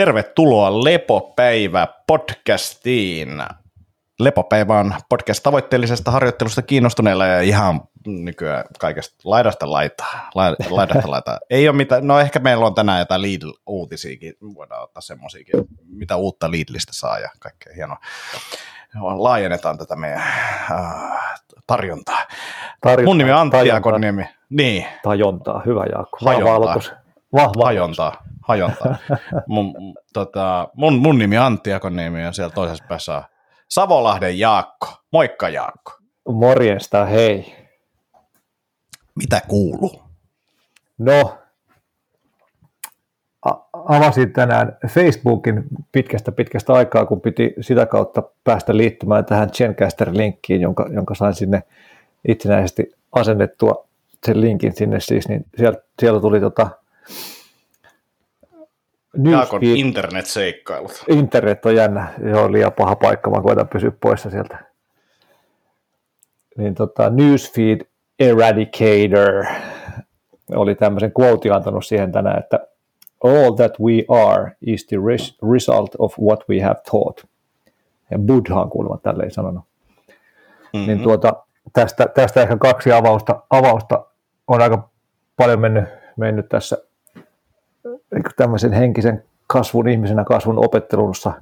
Tervetuloa Lepopäivä podcastiin. Lepopäivä on podcast tavoitteellisesta harjoittelusta kiinnostuneilla ja ihan nykyään kaikesta laidasta laitaa. Laidasta laitaa. Ei ole mitään, no ehkä meillä on tänään jotain Lidl-uutisiakin, voidaan ottaa semmoisiakin, mitä uutta Lidlistä saa ja kaikkea hienoa. Laajennetaan tätä meidän äh, tarjontaa. Tarjontaa. Mun nimi on Antti Jaakoniemi. Niin. Tajontaa, hyvä Jaakko. Hajontaa. Vahva. Hajontaa hajontaa. Mun, tota, mun, mun nimi Antti Akoniemi ja siellä toisessa päässä on Savolahden Jaakko. Moikka Jaakko. Morjesta, hei. Mitä kuuluu? No, avasin tänään Facebookin pitkästä pitkästä aikaa, kun piti sitä kautta päästä liittymään tähän Gencaster-linkkiin, jonka, jonka sain sinne itsenäisesti asennettua sen linkin sinne siis, niin siellä, siellä tuli tota, Jaakon internet-seikkailut. Internet on jännä, joo, liian paha paikka, vaan koitan pysyä poissa sieltä. Niin tota, Newsfeed Eradicator oli tämmöisen quote antanut siihen tänään, että all that we are is the result of what we have taught. Ja Buddha on kuulemma tälleen sanonut. Mm-hmm. Niin tuota, tästä, tästä ehkä kaksi avausta, avausta on aika paljon mennyt, mennyt tässä tämmöisen henkisen kasvun, ihmisenä kasvun opettelussa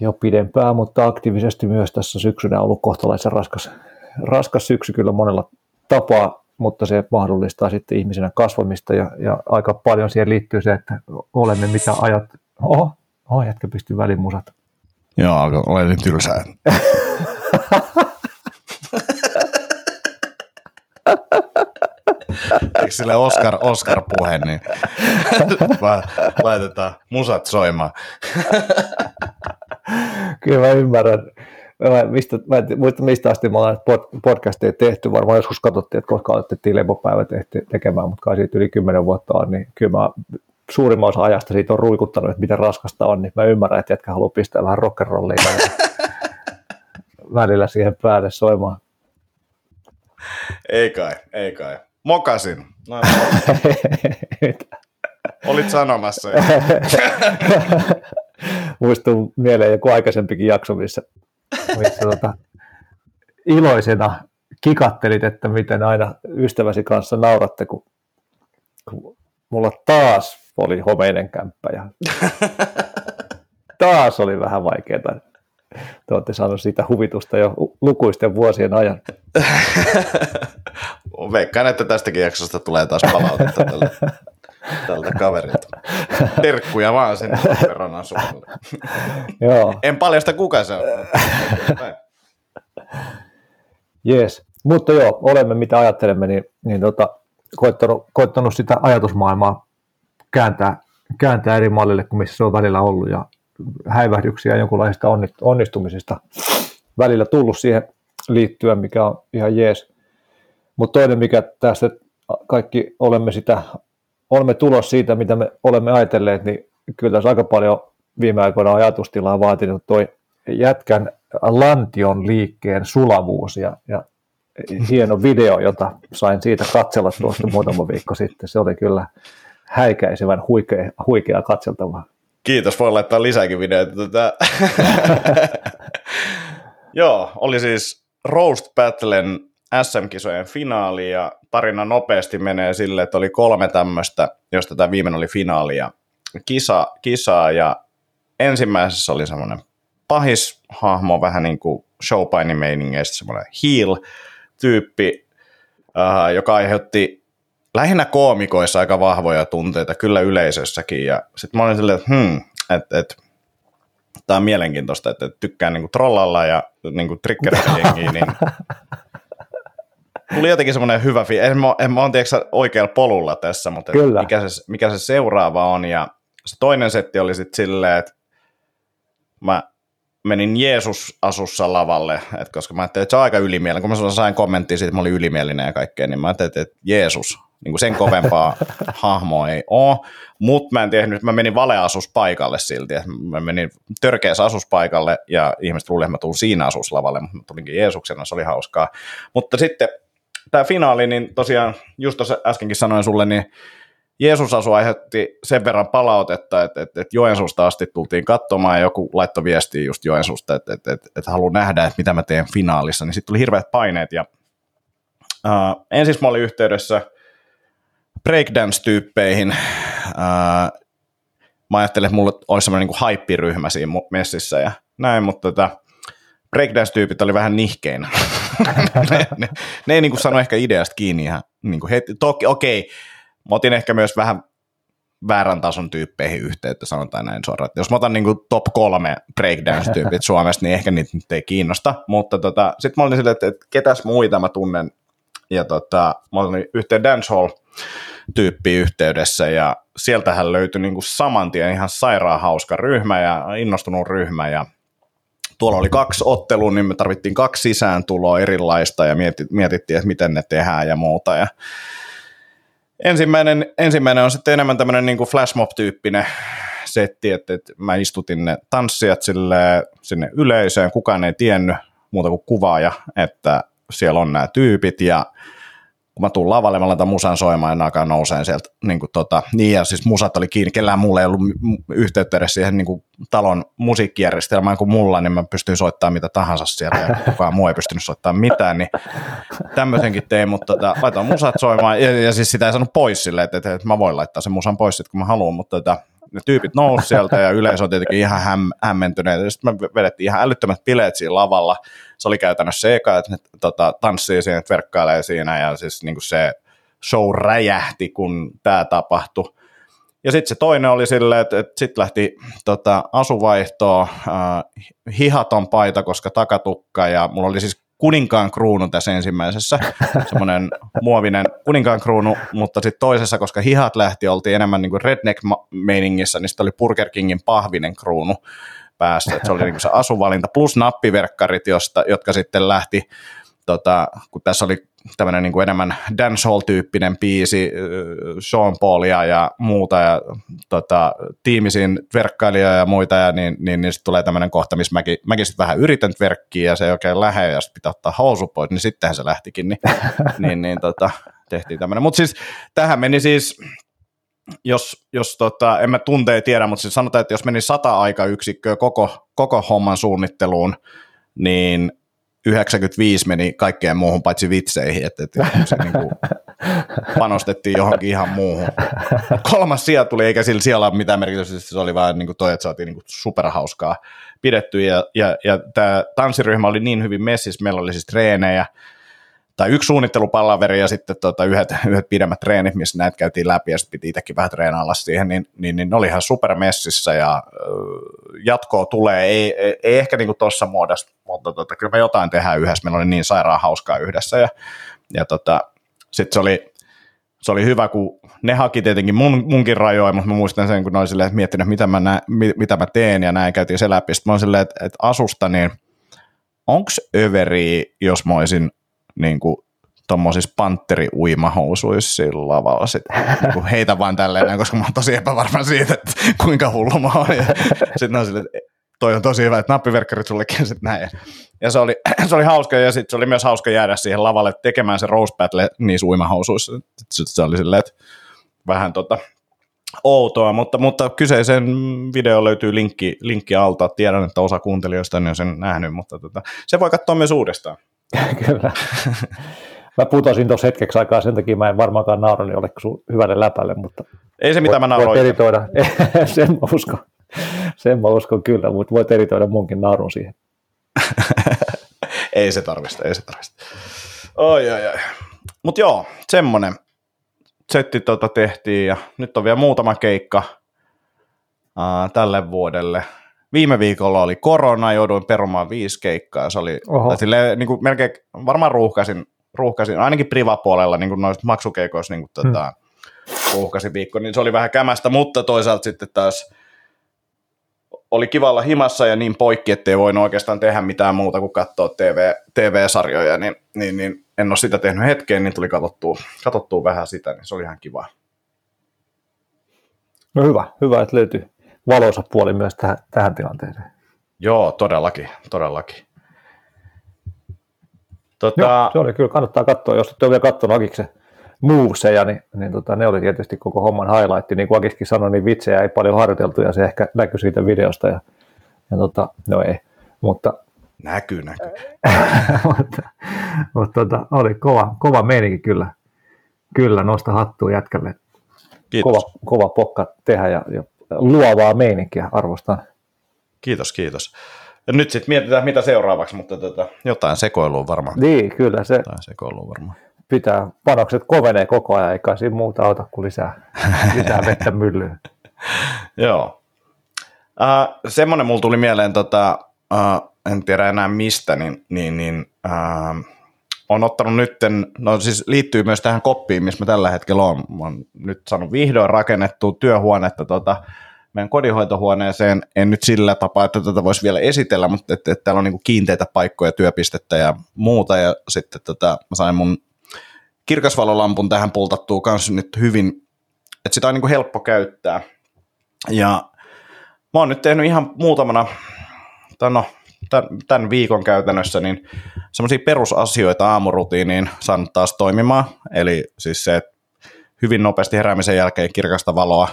jo pidempään, mutta aktiivisesti myös tässä syksynä on ollut kohtalaisen raskas, raskas syksy kyllä monella tapaa, mutta se mahdollistaa sitten ihmisenä kasvamista ja, ja aika paljon siihen liittyy se, että olemme mitä ajat... Oho, oho jätkä pystyy välimusat. Joo, olen nyt tylsää. Eikö sille Oscar, Oscar puhe, niin vaan laitetaan musat soimaan. Kyllä mä ymmärrän. Mä, mistä, mä en muista mistä asti me ollaan podcasteja tehty, varmaan joskus katsottiin, että koska aloitettiin lepopäivä tehty, tekemään, mutta kai siitä yli kymmenen vuotta on, niin kyllä mä suurimman osa ajasta siitä on ruikuttanut, että miten raskasta on, niin mä ymmärrän, että jätkä haluaa pistää vähän rock'n'rollia välillä siihen päälle soimaan. Ei kai, ei kai. Mokasin. No, Olit sanomassa. Muistuu mieleen joku aikaisempikin jakso, missä, missä tota, iloisena kikattelit, että miten aina ystäväsi kanssa nauratte, kun, kun mulla taas oli homeinen kämppä ja taas oli vähän vaikeaa te olette saaneet siitä huvitusta jo lukuisten vuosien ajan. Veikkaan, että tästäkin jaksosta tulee taas palautetta tältä, tältä kaverilta. Terkkuja vaan sen verran asumalle. Joo. En paljasta kuka se on. Jees, mutta joo, olemme mitä ajattelemme, niin, niin tota, koittanut, koittanut sitä ajatusmaailmaa kääntää, kääntää eri mallille kuin missä se on välillä ollut ja häivähdyksiä jonkunlaisista onnistumisista välillä tullut siihen liittyen, mikä on ihan jees. Mutta toinen, mikä tästä kaikki olemme sitä, olemme tulos siitä, mitä me olemme ajatelleet, niin kyllä tässä aika paljon viime aikoina ajatustilaa vaatinut toi jätkän lantion liikkeen sulavuus ja, ja hieno video, jota sain siitä katsella tuosta muutama viikko sitten. Se oli kyllä häikäisevän huikea, huikea katseltavaa. Kiitos, voi laittaa lisääkin videoita. Tätä. Joo, oli siis Roast Battlen SM-kisojen finaali ja tarina nopeasti menee sille, että oli kolme tämmöistä, josta tämä viimeinen oli finaali ja kisa, kisaa ja ensimmäisessä oli semmoinen pahishahmo, vähän niin kuin showpainimeiningeistä semmoinen heel-tyyppi, uh, joka aiheutti lähinnä koomikoissa aika vahvoja tunteita, kyllä yleisössäkin. Ja sitten mä olin silleen, että hmm, että et, tämä on mielenkiintoista, että tykkään niinku trollalla ja niinku triggeritä jengiä, niin tuli jotenkin semmoinen hyvä fi- en mä, en mä ole oikealla polulla tässä, mutta mikä se, mikä se seuraava on. Ja se toinen setti oli sitten silleen, että mä menin Jeesus-asussa lavalle, että koska mä ajattelin, että se on aika ylimielinen. Kun mä sain kommenttia siitä, että mä olin ylimielinen ja kaikkea, niin mä ajattelin, että Jeesus, niin kuin sen kovempaa hahmoa ei ole. Mutta mä en tehnyt, että mä menin valeasuspaikalle silti. Mä menin törkeässä asuspaikalle ja ihmiset luulivat, että mä tuun siinä asuslavalle, mutta mä tulinkin Jeesuksena, se oli hauskaa. Mutta sitten tämä finaali, niin tosiaan just tuossa äskenkin sanoin sulle, niin Jeesus asu aiheutti sen verran palautetta, että, että, että Joensuusta asti tultiin katsomaan ja joku laittoi viestiä just Joensuusta, että, että, että, että haluan nähdä, että mitä mä teen finaalissa, niin sitten tuli hirveät paineet ja uh, ensin mä olin yhteydessä breakdance-tyyppeihin, uh, mä ajattelin, että mulla olisi semmoinen niin hype-ryhmä siinä messissä ja näin, mutta tota, breakdance-tyypit oli vähän nihkeinä. ne, ne, ne, ei niin sano ehkä ideasta kiinni ihan niin heti. Toki, okei, okay, mä otin ehkä myös vähän väärän tason tyyppeihin yhteyttä, sanotaan näin suoraan. Jos mä otan niin kuin top kolme breakdance-tyypit Suomesta, niin ehkä niitä nyt ei kiinnosta. Mutta tota, sitten mä olin silleen, että, että ketäs muita mä tunnen. Ja tota, mä olin yhteen dancehall tyyppi yhteydessä ja sieltähän löytyi niin kuin saman tien ihan sairaan hauska ryhmä ja innostunut ryhmä ja tuolla oli kaksi ottelua, niin me tarvittiin kaksi sisääntuloa erilaista ja mietittiin, että miten ne tehdään ja muuta ja Ensimmäinen, ensimmäinen on sitten enemmän tämmöinen niin kuin flashmob-tyyppinen setti, että, että mä istutin ne tanssijat sille, sinne yleisöön, kukaan ei tiennyt muuta kuin kuvaaja, että siellä on nämä tyypit ja kun mä tuun lavalle, mä laitan musan soimaan ja ne alkaa nousee sieltä. Niin, kuin tota, niin ja siis musat oli kiinni, kellään mulla ei ollut yhteyttä edes siihen niin kuin talon musiikkijärjestelmään kuin mulla, niin mä pystyin soittamaan mitä tahansa siellä ja kukaan muu ei pystynyt soittamaan mitään, niin tämmöisenkin tein, mutta tota, laitoin musat soimaan ja, ja, siis sitä ei saanut pois silleen, että, että, että mä voin laittaa sen musan pois sit, kun mä haluan, mutta tota, ne tyypit nousi sieltä ja yleisö on tietenkin ihan häm, hämmentyneet. Sitten me vedettiin ihan älyttömät bileet siinä lavalla. Se oli käytännössä se eka, että ne tota, tanssii siinä, verkkailee siinä ja siis niin kuin se show räjähti, kun tämä tapahtui. Ja sitten se toinen oli silleen, että, että sitten lähti tota, asuvaihtoa, äh, hihaton paita, koska takatukka, ja mulla oli siis kuninkaan kruunu tässä ensimmäisessä, semmoinen muovinen kuninkaan kruunu, mutta sitten toisessa, koska hihat lähti, oltiin enemmän niin kuin redneck-meiningissä, niin sitten oli Burger Kingin pahvinen kruunu päässä, että se oli niin kuin se asuvalinta, plus nappiverkkarit, josta, jotka sitten lähti, tota, kun tässä oli tämmöinen niin kuin enemmän dancehall-tyyppinen biisi, Sean Paulia ja muuta, ja tota, tiimisin verkkailijoja ja muita, ja niin, niin, niin sitten tulee tämmöinen kohta, missä mäkin, mäkin sitten vähän yritän verkkiä, ja se ei oikein lähde, ja sitten pitää ottaa housu pois, niin sittenhän se lähtikin, niin, niin, niin tota, tehtiin tämmöinen. Mutta siis tähän meni siis, jos, jos tota, en mä tunteja tiedä, mutta siis sanotaan, että jos meni sata aikayksikköä koko, koko homman suunnitteluun, niin 95 meni kaikkeen muuhun paitsi vitseihin, että, että se niin kuin panostettiin johonkin ihan muuhun. Kolmas sija tuli, eikä sillä siellä ole mitään merkitystä, se oli vain niin kuin toi, että saatiin niin kuin superhauskaa pidetty, ja, ja, ja tämä tanssiryhmä oli niin hyvin messissä, meillä oli siis treenejä, tai yksi suunnittelupalaveri ja sitten tota, yhdet, yhdet pidemmät treenit, missä näitä käytiin läpi ja sitten piti itsekin vähän treenailla siihen, niin, niin, niin ne oli ihan supermessissä ja jatkoa tulee, ei, ei, ei ehkä niin tuossa muodossa, mutta tota, kyllä me jotain tehdään yhdessä, meillä oli niin sairaan hauskaa yhdessä ja, ja tota, sitten se oli, se oli hyvä, kun ne haki tietenkin mun, munkin rajoja, mutta mä muistan sen, kun ne oli silleen, että miettinyt, mitä mä, nä, mitä mä teen, ja näin käytiin se läpi. Sitten mä olin silleen, että, että asusta, niin onko överi, jos mä olisin niin kuin tuommoisissa panteri-uimahousuissa sillä lavalla sit, niin heitä vaan tälleen, koska mä oon tosi epävarma siitä, että kuinka hullu mä oon. Sitten on silleen, että toi on tosi hyvä, että nappiverkkarit sullekin sitten näin. Ja se oli, se oli hauska, ja sitten se oli myös hauska jäädä siihen lavalle tekemään se Rose Battle niissä uimahousuissa. Sitten se oli silleen, että vähän tota, outoa, mutta, mutta kyseisen video löytyy linkki, linkki alta. Tiedän, että osa kuuntelijoista on sen nähnyt, mutta tota, se voi katsoa myös uudestaan. Kyllä. Mä putosin tuossa hetkeksi aikaa, sen takia mä en varmaankaan naurani ole sun hyvälle läpälle, mutta... Ei se mitä mä nauroin. editoida, sen mä uskon, sen mä uskon kyllä, mutta voit editoida munkin naurun siihen. ei se tarvista, ei se tarvista. Oi, oi, oi. Mutta joo, semmonen setti tota tehtiin ja nyt on vielä muutama keikka uh, tälle vuodelle. Viime viikolla oli korona, jouduin perumaan viisi keikkaa. Se oli silleen, niin kuin melkein, varmaan ruuhkasin, ruuhkasin ainakin privapuolella niin kuin noista maksukeikoissa niin kuin, tota, hmm. ruuhkasin viikko, niin se oli vähän kämästä, mutta toisaalta sitten taas oli kivalla himassa ja niin poikki, ettei voinut oikeastaan tehdä mitään muuta kuin katsoa TV, TV-sarjoja, niin, niin, niin en ole sitä tehnyt hetkeen, niin tuli katsottua, katsottua vähän sitä, niin se oli ihan kiva. No hyvä, hyvä, että löytyi valoisa puoli myös tähän, tähän tilanteeseen. Joo, todellakin, todellakin. Tota... Joo, se oli kyllä, kannattaa katsoa, jos et ole vielä katsonut Akiksen moveseja, niin, niin tota, ne oli tietysti koko homman highlight. Niin kuin Akiskin sanoi, niin vitsejä ei paljon harjoiteltu ja se ehkä näkyi siitä videosta. Ja, ja tota, no ei, mutta Näkyy, näkyy. mutta, mutta tota, oli kova, kova meininki kyllä. Kyllä, nosta hattua jätkälle. Kiitos. Kova, kova pokka tehdä ja, ja luovaa meininkiä arvostan. Kiitos, kiitos. Ja nyt sitten mietitään, mitä seuraavaksi, mutta tota, jotain sekoilua varmaan. Niin, kyllä se Jotain sekoilua varmaan. pitää, panokset kovenee koko ajan, eikä siinä muuta auta kuin lisää, lisää vettä myllyyn. Joo. Uh, semmoinen mulla tuli mieleen, tota, uh, en tiedä enää mistä, niin, niin, niin uh, on ottanut nytten, no siis liittyy myös tähän koppiin, missä mä tällä hetkellä on. Mä oon nyt saanut vihdoin rakennettua työhuonetta tota, meidän kodinhoitohuoneeseen. En nyt sillä tapaa, että tätä voisi vielä esitellä, mutta että, että täällä on niin kiinteitä paikkoja, työpistettä ja muuta. Ja sitten tota, mä sain mun kirkasvalolampun tähän pultattua kanssa nyt hyvin, että sitä on niin kuin helppo käyttää. Ja mä oon nyt tehnyt ihan muutamana, tai no, tämän, tämän viikon käytännössä, niin semmoisia perusasioita aamurutiiniin saanut taas toimimaan. Eli siis se, että hyvin nopeasti heräämisen jälkeen kirkasta valoa,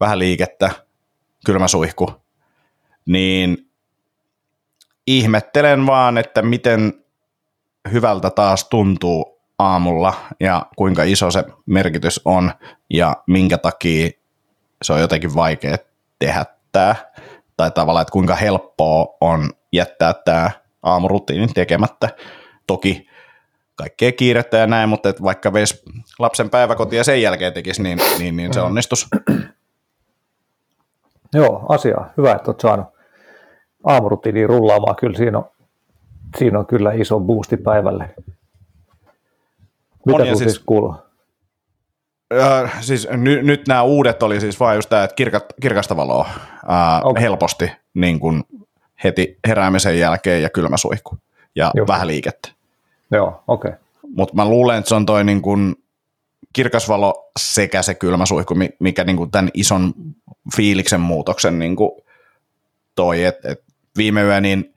vähän liikettä, kylmä suihku, niin ihmettelen vaan, että miten hyvältä taas tuntuu aamulla ja kuinka iso se merkitys on ja minkä takia se on jotenkin vaikea tehdä tämä. Tai tavallaan, että kuinka helppoa on jättää tämä aamurutiini tekemättä. Toki kaikkea kiirettä ja näin, mutta että vaikka veisi lapsen päiväkotia ja sen jälkeen tekisi, niin, niin, niin se onnistus. Joo, asia. Hyvä, että olet saanut aamurutiiniin rullaamaan. Kyllä siinä on, siinä on kyllä iso boosti päivälle. Mitä On, siis- siis kuuluu? Äh, siis ny, nyt nämä uudet oli siis vaan just tämä, että kirka, kirkasta valoa äh, Okei. helposti niin kuin heti heräämisen jälkeen ja kylmä suihku ja Just. vähän liikettä. Joo, okei. Okay. Mutta mä luulen, että se on toi niin kuin kirkas valo sekä se kylmä suihku, mi- mikä niin kuin tämän ison fiiliksen muutoksen niin kuin toi. Et, et viime yö niin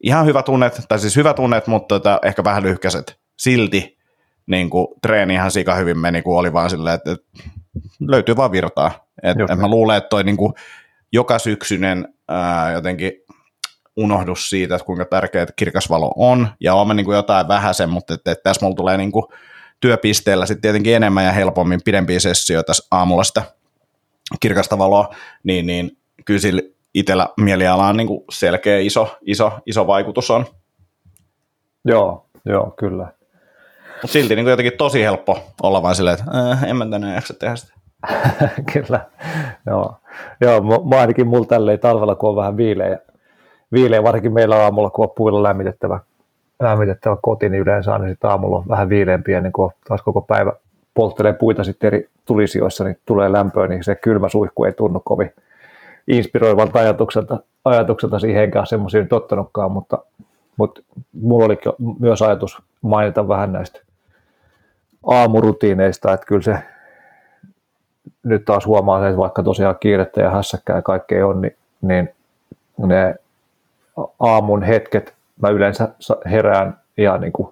ihan hyvä tunnet, tai siis hyvä tunnet, mutta tota, ehkä vähän lyhkäiset. Silti niin kuin, treeni ihan sika hyvin meni, kun oli vaan silleen, että, että löytyy vaan virtaa. Et, Just et mä luulen, että toi niin kuin, joka syksyinen ää, jotenkin unohdus siitä, että kuinka tärkeä kirkas valo on, ja on mä niin kuin jotain vähäsen, mutta että, että tässä mulla tulee niin kuin työpisteellä sitten tietenkin enemmän ja helpommin pidempiä sessioita aamulla sitä kirkasta valoa, niin, niin kyllä sillä itsellä mielialaan niin kuin selkeä iso, iso, iso vaikutus on. Joo, joo, kyllä. Mutta silti niin kuin jotenkin tosi helppo olla vaan silleen, että äh, en mä tänään jaksa tehdä sitä. Kyllä, joo. joo mä, mä ainakin mulla tälleen talvella, kun on vähän viileä, viileä varsinkin meillä aamulla, kun on puilla lämmitettävä, lämmitettävä koti, niin yleensä aina sitten aamulla on vähän viileämpi, ennen kuin taas koko päivä polttelee puita sitten eri tulisijoissa, niin tulee lämpöä, niin se kylmä suihku ei tunnu kovin inspiroivalta ajatukselta, ajatukselta siihen kanssa semmoisia nyt ottanutkaan, mutta, mutta mulla oli myös ajatus mainita vähän näistä aamurutiineista, että kyllä se nyt taas huomaa että vaikka tosiaan kiirettä ja hässäkkää kaikkea on, niin, niin ne aamun hetket, mä yleensä herään ja niin kuin,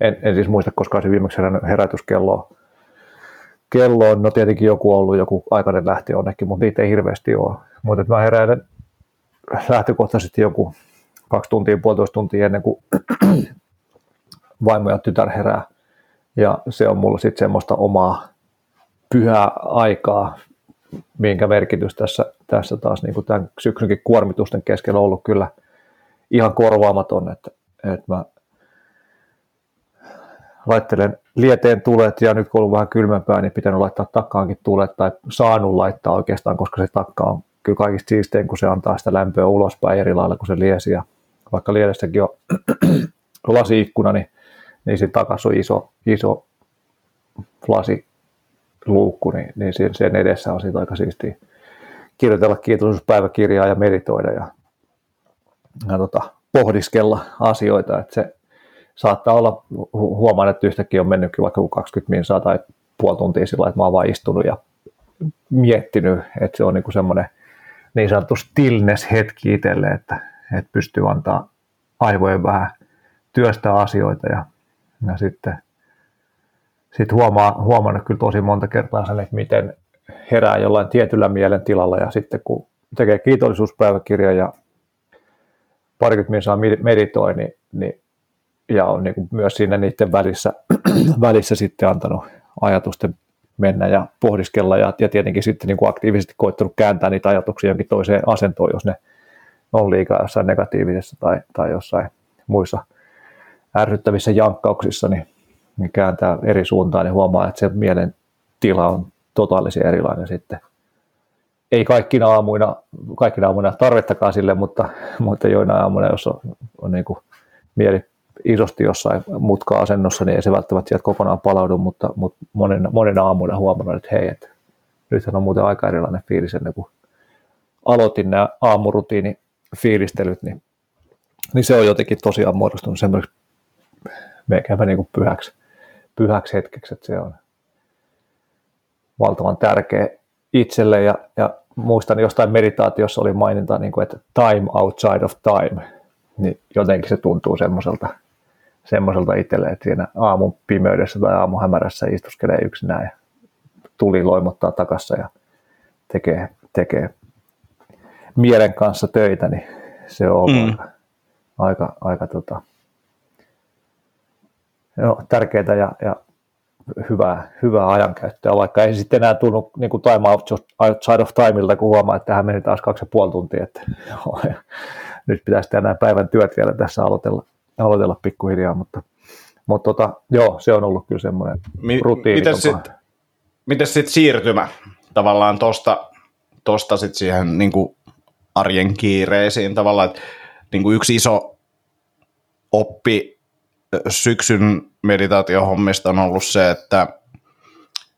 en, en siis muista koskaan se viimeksi herännyt herätyskelloa. Kello on, no tietenkin joku on ollut, joku aikainen lähti jonnekin, mutta niitä ei hirveästi ole. Mutta mä heräilen lähtökohtaisesti joku kaksi tuntia, puolitoista tuntia ennen kuin vaimo ja tytär herää. Ja se on mulla sitten semmoista omaa pyhää aikaa, minkä merkitys tässä, tässä taas niin kuin tämän syksynkin kuormitusten keskellä on ollut kyllä ihan korvaamaton, että, että mä laittelen lieteen tulet ja nyt kun on vähän kylmempää, niin pitänyt laittaa takkaankin tulet tai saanut laittaa oikeastaan, koska se takka on kyllä kaikista siistein, kun se antaa sitä lämpöä ulospäin eri lailla kuin se liesi. Ja vaikka liedessäkin on lasi-ikkuna, niin, niin siinä takassa on iso, iso lasi luukku, niin, niin sen edessä on siitä aika siistiä kirjoitella kiitollisuuspäiväkirjaa ja meditoida ja, ja tota, pohdiskella asioita, että se saattaa olla, hu- huomaan, että yhtäkkiä on mennytkin vaikka joku 20 minsaa tai puoli tuntia sillä että mä oon vaan istunut ja miettinyt, että se on niin semmoinen niin sanottu stillness-hetki itselle, että, että pystyy antaa aivojen vähän työstää asioita ja, ja sitten sitten huomaa, huomannut kyllä tosi monta kertaa sen, että miten herää jollain tietyllä mielentilalla ja sitten kun tekee kiitollisuuspäiväkirja ja parikymmentä minsaa meditoi, niin, niin, ja on niin kuin myös siinä niiden välissä, välissä sitten antanut ajatusten mennä ja pohdiskella ja, ja tietenkin sitten niin kuin aktiivisesti koittanut kääntää niitä ajatuksia jonkin toiseen asentoon, jos ne on liikaa jossain negatiivisessa tai, tai jossain muissa ärsyttävissä jankkauksissa, niin, niin kääntää eri suuntaan niin huomaa, että se mielen tila on totaalisen erilainen sitten. Ei kaikkina aamuina, kaikkina aamuina tarvettakaan sille, mutta, mutta joina aamuina, jos on, on niin kuin mieli isosti jossain mutka-asennossa, niin ei se välttämättä sieltä kokonaan palaudu, mutta, mutta monen, monen aamuna huomannut, että hei, että nythän on muuten aika erilainen fiilis ennen kuin aloitin nämä aamurutiini fiilistelyt, niin, niin se on jotenkin tosiaan muodostunut semmoiseksi meikäpä niin pyhäksi, pyhäksi hetkeksi, että se on valtavan tärkeä itselle ja, ja muistan jostain meditaatiossa oli maininta, niin kuin, että time outside of time, niin jotenkin se tuntuu semmoiselta, semmoiselta itselle, että siinä aamun pimeydessä tai aamun hämärässä istuskelee yksinään ja tuli loimottaa takassa ja tekee, tekee mielen kanssa töitä, niin se on mm. aika, aika, aika tota, no, tärkeää ja, ja hyvää, hyvää ajankäyttöä, vaikka ei sitten enää tunnu niin kuin time outside of timeilta, kun huomaa, että tähän meni taas kaksi ja puoli tuntia, että nyt pitäisi tehdä nämä päivän työt vielä tässä aloitella, aloitella pikkuhiljaa, mutta, mutta tota, joo, se on ollut kyllä semmoinen Mi- rutiini. Miten sitten sit, sit siirtymä tavallaan tuosta tosta sit siihen niin kuin arjen kiireisiin tavallaan, että niin kuin yksi iso oppi syksyn meditaatiohommista on ollut se, että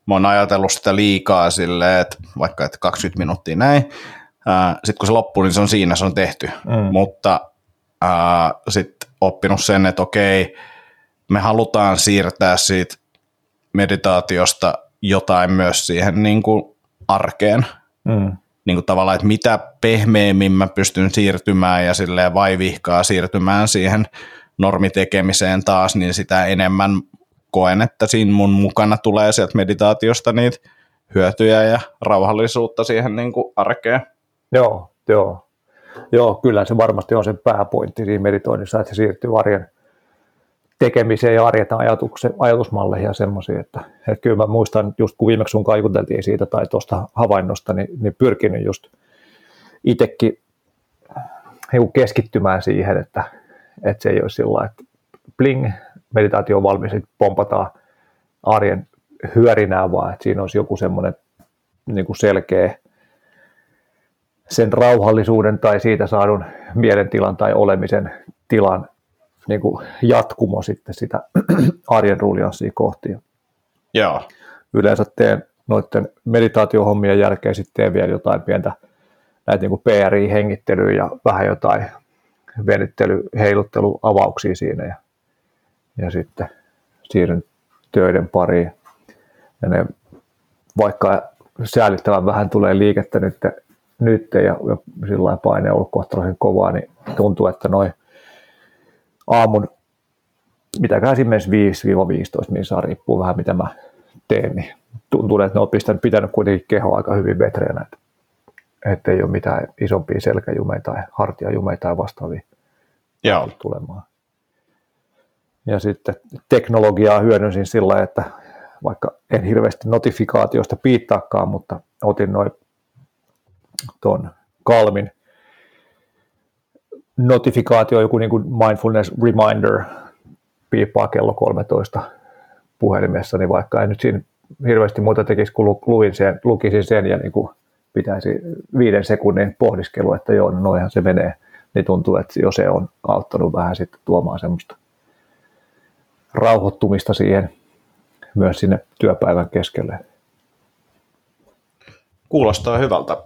mä oon ajatellut sitä liikaa silleen, että vaikka että 20 minuuttia näin, sitten kun se loppuu, niin se on siinä, se on tehty. Mm. Mutta sitten oppinut sen, että okei, me halutaan siirtää siitä meditaatiosta jotain myös siihen niin kuin arkeen. Mm niin kuin tavallaan, että mitä pehmeämmin mä pystyn siirtymään ja silleen vaivihkaa siirtymään siihen normitekemiseen taas, niin sitä enemmän koen, että siinä mun mukana tulee sieltä meditaatiosta niitä hyötyjä ja rauhallisuutta siihen niin kuin arkeen. Joo, joo. Joo, kyllä se varmasti on se pääpointti siinä meditoinnissa, että se siirtyy arjen tekemiseen ja arjen ajatusmalleihin ja semmoisiin, että, että kyllä mä muistan, just kun viimeksi sun kaikuteltiin siitä tai tuosta havainnosta, niin, niin pyrkinyt just itsekin keskittymään siihen, että, että se ei ole sillä että bling, meditaatio on valmis, että pompataan arjen hyörinää, vaan että siinä olisi joku semmoinen niin kuin selkeä sen rauhallisuuden tai siitä saadun mielentilan tai olemisen tilan niin kuin jatkumo sitten sitä arjen rulianssia kohti. Joo. Yleensä teen noiden meditaatiohommien jälkeen sitten teen vielä jotain pientä näitä niin PRI-hengittelyä ja vähän jotain venyttely, heiluttelu, avauksia siinä ja, ja sitten siirryn töiden pariin. Ja ne, vaikka säällittävän vähän tulee liikettä nyt, nyt ja, ja sillä paine on ollut kohtalaisen kovaa, niin tuntuu, että noin aamun, mitäkään esimerkiksi 5-15 minuuttia, riippuu vähän mitä mä teen, niin tuntuu, että ne on pitänyt kuitenkin keho aika hyvin vetreänä, että, että ei ole mitään isompia selkäjumeita tai hartiajumeita tai vastaavia Joo. tulemaan. Ja sitten teknologiaa hyödynsin sillä, että vaikka en hirveästi notifikaatiosta piittaakaan, mutta otin noin tuon Kalmin notifikaatio, joku niin kuin mindfulness reminder piippaa kello 13 puhelimessa, niin vaikka en nyt siinä hirveästi muuta tekisi, kun luin sen, lukisin sen ja niin kuin pitäisi viiden sekunnin pohdiskelu, että joo, no noihan se menee, niin tuntuu, että jo se on auttanut vähän sitten tuomaan semmoista rauhoittumista siihen myös sinne työpäivän keskelle. Kuulostaa hyvältä.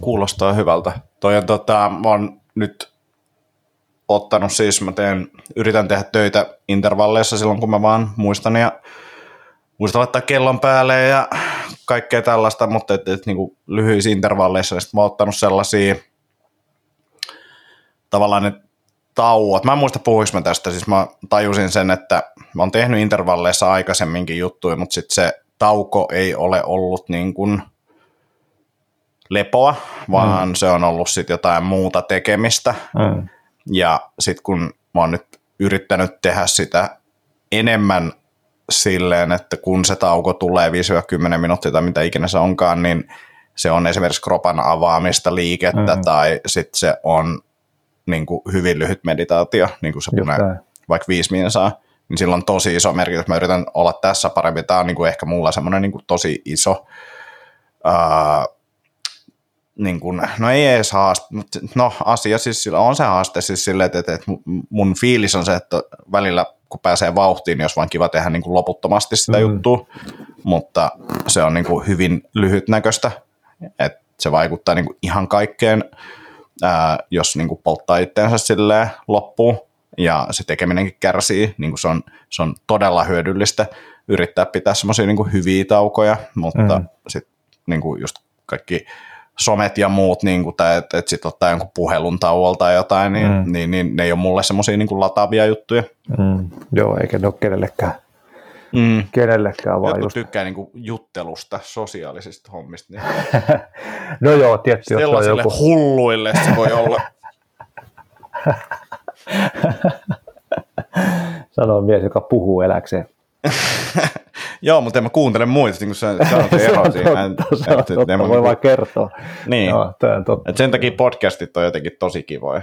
Kuulostaa hyvältä. Toi on, tota, mä oon nyt ottanut siis, mä teen, yritän tehdä töitä intervalleissa silloin, kun mä vaan muistan ja muistan laittaa kellon päälle ja kaikkea tällaista, mutta et, et, niin kuin lyhyissä intervalleissa, niin mä oon ottanut sellaisia tavallaan, että tauot. Mä en muista puhuis mä tästä, siis mä tajusin sen, että mä oon tehnyt intervalleissa aikaisemminkin juttuja, mutta sitten se tauko ei ole ollut niin kuin lepoa, vaan mm. se on ollut sitten jotain muuta tekemistä. Mm. Ja sitten kun mä oon nyt yrittänyt tehdä sitä enemmän silleen, että kun se tauko tulee 5-10 minuuttia tai mitä ikinä se onkaan, niin se on esimerkiksi kropan avaamista, liikettä mm. tai sitten se on niin kuin hyvin lyhyt meditaatio, niin kuin se punee vaikka viisi minsaa, niin sillä on tosi iso merkitys. Mä yritän olla tässä parempi. Tämä on niin kuin ehkä mulla semmoinen niin kuin tosi iso, uh, niin kuin, no ei edes haaste, mutta no asia siis on se haaste siis että, että, että mun fiilis on se, että välillä kun pääsee vauhtiin, niin jos vaan kiva tehdä niin kuin loputtomasti sitä mm. juttua, mutta se on niin kuin hyvin lyhytnäköistä, että se vaikuttaa niin kuin ihan kaikkeen, ää, jos niin kuin polttaa itseensä silleen loppuun ja se tekeminenkin kärsii, niin kuin se, on, se on todella hyödyllistä yrittää pitää semmoisia niin hyviä taukoja, mutta mm. sitten niin kuin just kaikki somet ja muut, niin kuin, tai että et sitten ottaa jonkun puhelun tauolta tai jotain, niin, mm. niin, niin, ne ei ole mulle semmoisia niin lataavia juttuja. Mm. Joo, eikä ne ole kenellekään. Mm. Kenellekään vaan Jotkut just... tykkää niin kuin juttelusta, sosiaalisista hommista. Niin... no joo, tietysti on joku... hulluille se voi olla. Sanoo mies, joka puhuu eläkseen. Joo, mutta en mä kuuntele muita, niin kuin sä sanoit ero siinä. En, se on totta, voi niinku- vaan kertoa. Niin, Joo, on totta. Et sen takia podcastit on jotenkin tosi kivoja.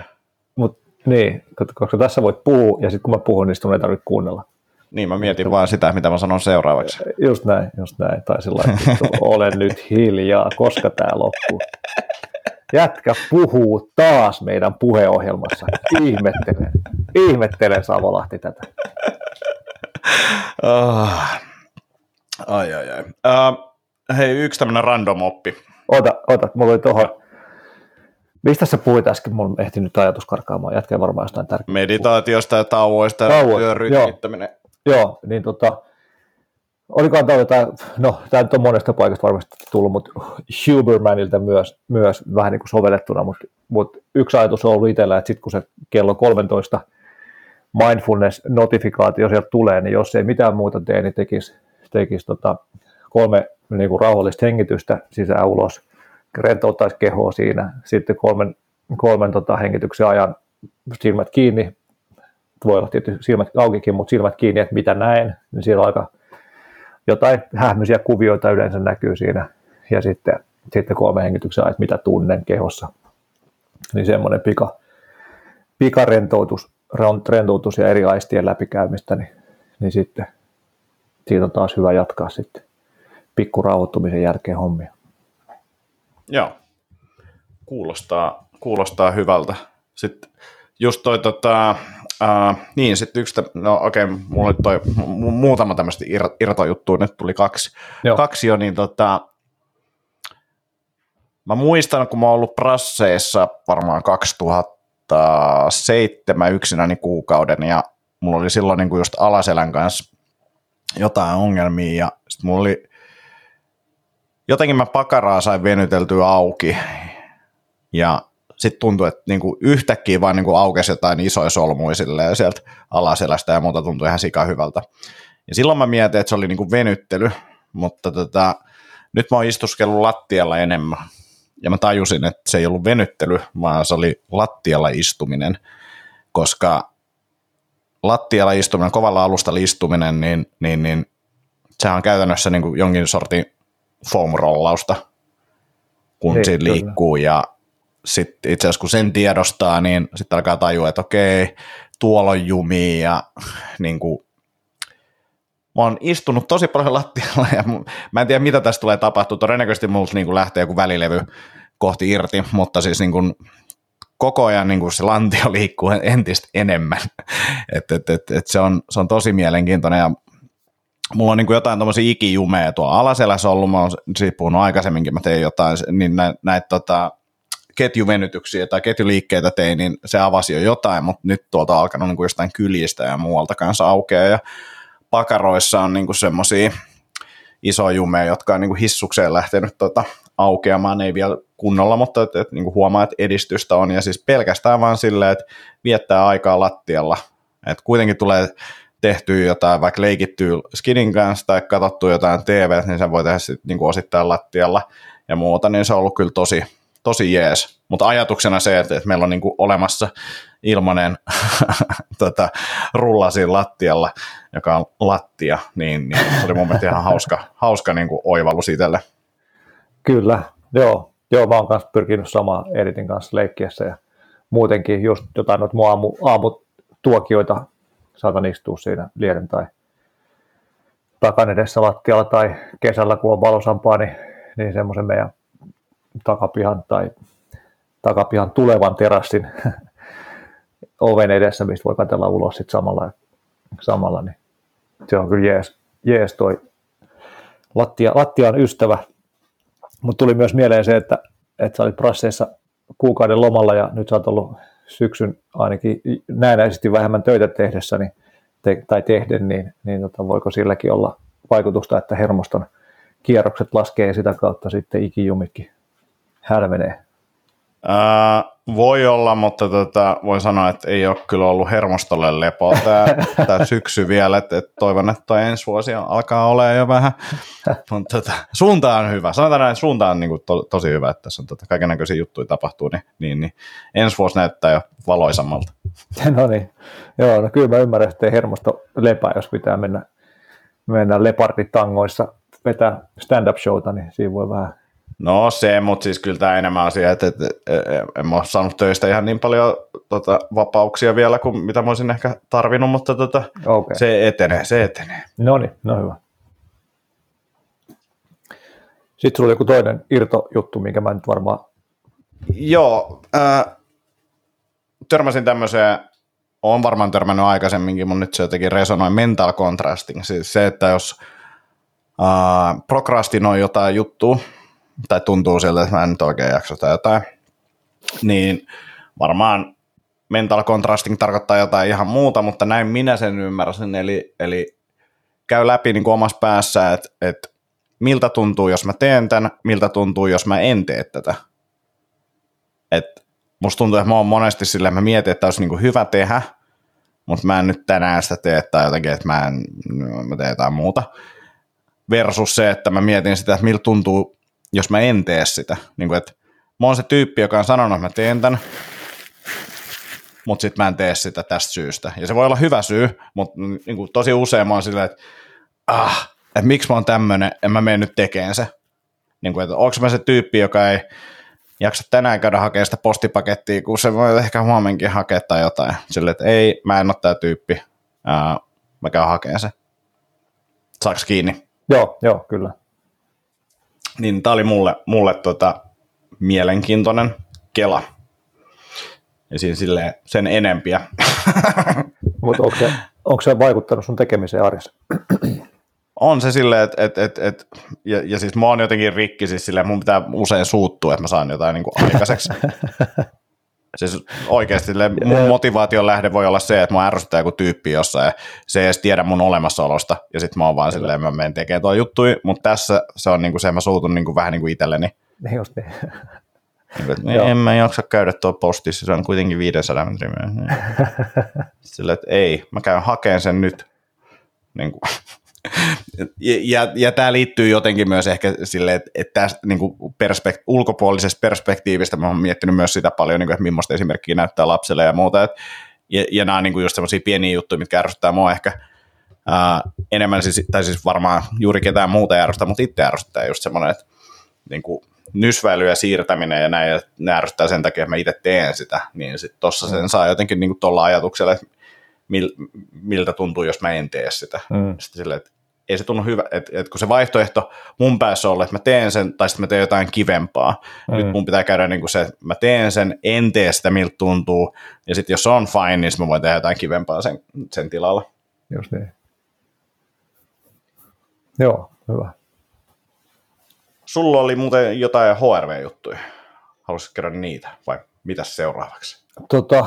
Mut, niin, koska tässä voit puhua, ja sitten kun mä puhun, niin sun ei tarvitse kuunnella. Niin, mä mietin vaan sitä, mitä mä sanon seuraavaksi. Just näin, just näin. Tai sillä olen nyt hiljaa, koska tämä loppuu. Jätkä puhuu taas meidän puheohjelmassa. Ihmettelen, ihmettelen Savolahti tätä. Oh. Ai, ai, ai. Uh, hei, yksi tämmöinen random oppi. Ota, ota, mulla oli tuohon. Mistä sä puhuit äsken? Mulla on ehtinyt ajatus karkaamaan. Jätkä varmaan jostain tärkeää. Meditaatiosta ja tauoista ja työn rytmittäminen. Joo, joo, niin tota, olikohan tämä jotain, no tämä nyt on monesta paikasta varmasti tullut, mutta Hubermanilta myös, myös vähän niin kuin sovellettuna, mutta, mutta yksi ajatus on ollut itsellä, että sitten kun se kello 13 mindfulness-notifikaatio sieltä tulee, niin jos ei mitään muuta tee, niin tekisi tekisi tota kolme niin kuin rauhallista hengitystä sisään ulos, rentouttaisi kehoa siinä, sitten kolmen, kolmen tota, hengityksen ajan silmät kiinni, voi olla tietysti silmät aukikin, mutta silmät kiinni, että mitä näen, niin siellä aika jotain hähmyisiä kuvioita yleensä näkyy siinä, ja sitten, sitten kolme hengityksen ajan, että mitä tunnen kehossa, niin semmoinen pika, pikarentoutus, rentoutus ja eri aistien läpikäymistä, niin, niin sitten siitä on taas hyvä jatkaa sitten pikku rauhoittumisen jälkeen hommia. Joo, kuulostaa, kuulostaa hyvältä. Sitten just toi tota, uh, niin sitten yksi, no okei, okay, mulla oli toi muutama tämmöistä ir, irtojuttua, nyt tuli kaksi, Joo. kaksi jo, niin tota, mä muistan, kun mä oon ollut Prasseissa varmaan 2007 yksinäni kuukauden, ja mulla oli silloin niin kuin just Alaselän kanssa jotain ongelmia ja sitten mulla oli, jotenkin mä pakaraa sain venyteltyä auki ja sitten tuntui, että niinku yhtäkkiä vaan niinku aukesi jotain isoja solmuja sieltä alaselästä ja muuta tuntui ihan sika hyvältä. Ja silloin mä mietin, että se oli niinku venyttely, mutta tota, nyt mä oon istuskellut lattialla enemmän. Ja mä tajusin, että se ei ollut venyttely, vaan se oli lattialla istuminen, koska lattialla istuminen, kovalla alustalla istuminen, niin, niin, niin sehän on käytännössä niin kuin jonkin sortin foam-rollausta, kun niin, siinä liikkuu. Ja sitten itse asiassa kun sen tiedostaa, niin sitten alkaa tajua, että okei, tuolla on jumi ja niin kuin, mä oon istunut tosi paljon lattialla ja mä en tiedä mitä tästä tulee tapahtua, todennäköisesti multa niin lähtee joku välilevy kohti irti, mutta siis niin kuin, koko ajan niin kuin se lantio liikkuu entistä enemmän. et, et, et, et se, on, se on tosi mielenkiintoinen ja mulla on niin kuin jotain tuommoisia ikijumeja tuolla alaselässä ollut, mä oon siitä puhunut aikaisemminkin, mä tein jotain, niin näitä näit, tota, ketjuvenytyksiä tai ketjuliikkeitä tein, niin se avasi jo jotain, mutta nyt tuolta on alkanut niin kuin jostain kyljistä ja muualta kanssa aukeaa. Ja pakaroissa on niin semmoisia isoja jumeja, jotka on niin kuin hissukseen lähtenyt tota, aukeamaan, ei vielä kunnolla, mutta et, et, niin huomaa, että edistystä on. Ja siis pelkästään vaan silleen, että viettää aikaa lattialla. Et kuitenkin tulee tehtyä jotain, vaikka leikittyä skinin kanssa tai katsottu jotain TV, niin sen voi tehdä sit, niin kuin osittain lattialla ja muuta, niin se on ollut kyllä tosi, tosi jees. Mutta ajatuksena se, että, että meillä on niin kuin olemassa ilmanen tota, rulla siinä lattialla, joka on lattia, niin, niin se oli mun mielestä ihan hauska, hauska niin kuin oivallus itselle. Kyllä, joo. Joo, mä oon kanssa pyrkinyt samaa Editin kanssa leikkiessä ja muutenkin just jotain noita mun aamu, aamutuokioita saatan istua siinä lieden tai takan edessä lattialla tai kesällä, kun on valosampaa, niin, niin semmoisen meidän takapihan tai takapihan tulevan terassin oven edessä, mistä voi katsella ulos sit samalla, samalla niin se on kyllä jees, jees toi lattia, lattian ystävä. Mutta tuli myös mieleen se, että, että sä olit Brasseissa kuukauden lomalla ja nyt sä oot ollut syksyn ainakin näennäisesti vähemmän töitä tehdessä niin, te, tai tehden, niin, niin tota, voiko silläkin olla vaikutusta, että hermoston kierrokset laskee ja sitä kautta sitten ikijumitkin hälvenee? Ää, voi olla, mutta tota, voin sanoa, että ei ole kyllä ollut hermostolle lepoa tämä, syksy vielä, että, että toivon, että ensi vuosi alkaa olla jo vähän, mutta tota, suunta on hyvä. Sanotaan näin, että suunta on niin kuin to, tosi hyvä, että tässä on tota, kaiken näköisiä juttuja tapahtuu, niin, niin, niin ensi vuosi näyttää jo valoisammalta. No niin, joo, no kyllä mä ymmärrän, että ei hermosto lepää, jos pitää mennä, mennä leparditangoissa vetää stand-up showta, niin siinä voi vähän No se, mutta siis kyllä tämä enemmän asia, että, että, että en ole saanut töistä ihan niin paljon tota, vapauksia vielä kuin mitä mä olisin ehkä tarvinnut, mutta tota, okay. se etenee, se etenee. No niin, no hyvä. Sitten sulla oli joku toinen irtojuttu, minkä mä nyt varmaan... Joo, äh, törmäsin tämmöiseen, olen varmaan törmännyt aikaisemminkin, mutta nyt se jotenkin resonoi mental contrasting, siis se, että jos äh, prokrastinoi jotain juttua, tai tuntuu siltä, että mä en nyt oikein jaksa tai jotain, niin varmaan mental contrasting tarkoittaa jotain ihan muuta, mutta näin minä sen ymmärsin, eli, eli käy läpi niin kuin omassa päässä, että, että miltä tuntuu, jos mä teen tämän, miltä tuntuu, jos mä en tee tätä. Et musta tuntuu, että mä oon monesti silleen, mä mietin, että olisi niin kuin hyvä tehdä, mutta mä en nyt tänään sitä tee tai jotenkin, että mä, en, mä teen jotain muuta. Versus se, että mä mietin sitä, että miltä tuntuu, jos mä en tee sitä. Niin kuin, että mä oon se tyyppi, joka on sanonut, että mä teen tämän, mutta sitten mä en tee sitä tästä syystä. Ja se voi olla hyvä syy, mutta niin kuin tosi usein mä oon silleen, että ah, että miksi mä oon tämmönen, en mä mene nyt tekemään se. Niin kuin, että onko mä se tyyppi, joka ei jaksa tänään käydä hakemaan sitä postipakettia, kun se voi ehkä huomenkin hakea tai jotain. Silleen, että ei, mä en ole tää tyyppi, ää, mä käyn hakemaan se. Saaks kiinni? Joo, joo, kyllä niin tämä oli mulle, mulle tota, mielenkiintoinen kela. Ja siinä silleen sen enempiä. Mutta onko se, onko se vaikuttanut sun tekemiseen arjessa? On se silleen, että et, et, et, ja, ja siis mä oon jotenkin rikki siis silleen, mun pitää usein suuttua, että mä saan jotain niin kuin aikaiseksi. Siis oikeasti mun motivaation lähde voi olla se, että mä ärsyttää joku tyyppi jossain ja se ei edes tiedä mun olemassaolosta ja sitten mä oon vaan silleen, mä menen tekemään tuo juttui, mutta tässä se on niinku se, mä suutun niinku vähän niin kuin itselleni. Just niin. Niin, en mä jaksa käydä tuo postissa, se on kuitenkin 500 metriä. Sillä että ei, mä käyn hakemaan sen nyt. Niin kuin ja, ja, ja tämä liittyy jotenkin myös ehkä sille, että, että tästä niin kuin perspekt- ulkopuolisesta perspektiivistä mä oon miettinyt myös sitä paljon, niin kuin, että millaista esimerkkiä näyttää lapselle ja muuta. Et, ja, ja nämä on niin kuin just sellaisia pieniä juttuja, mitkä ärsyttää mua ehkä ää, enemmän, siis, tai siis varmaan juuri ketään muuta ärsyttää, mutta itse ärsyttää just semmoinen, että niin kuin, nysväily ja siirtäminen ja näin, ne ärsyttää sen takia, että mä itse teen sitä, niin sitten tuossa sen saa jotenkin niin tuolla ajatuksella, että mil, miltä tuntuu, jos mä en tee sitä. Mm. Sitten silleen, että ei se tunnu hyvä, että, että kun se vaihtoehto mun päässä on, että mä teen sen, tai sitten mä teen jotain kivempaa. Mm. Nyt mun pitää käydä niin kuin se, että mä teen sen, en tee sitä, miltä tuntuu, ja sitten jos on fine, niin mä voin tehdä jotain kivempaa sen, sen tilalla. Just niin. Joo, hyvä. Sulla oli muuten jotain HRV-juttuja. Haluaisitko kertoa niitä, vai mitä seuraavaksi? Tota,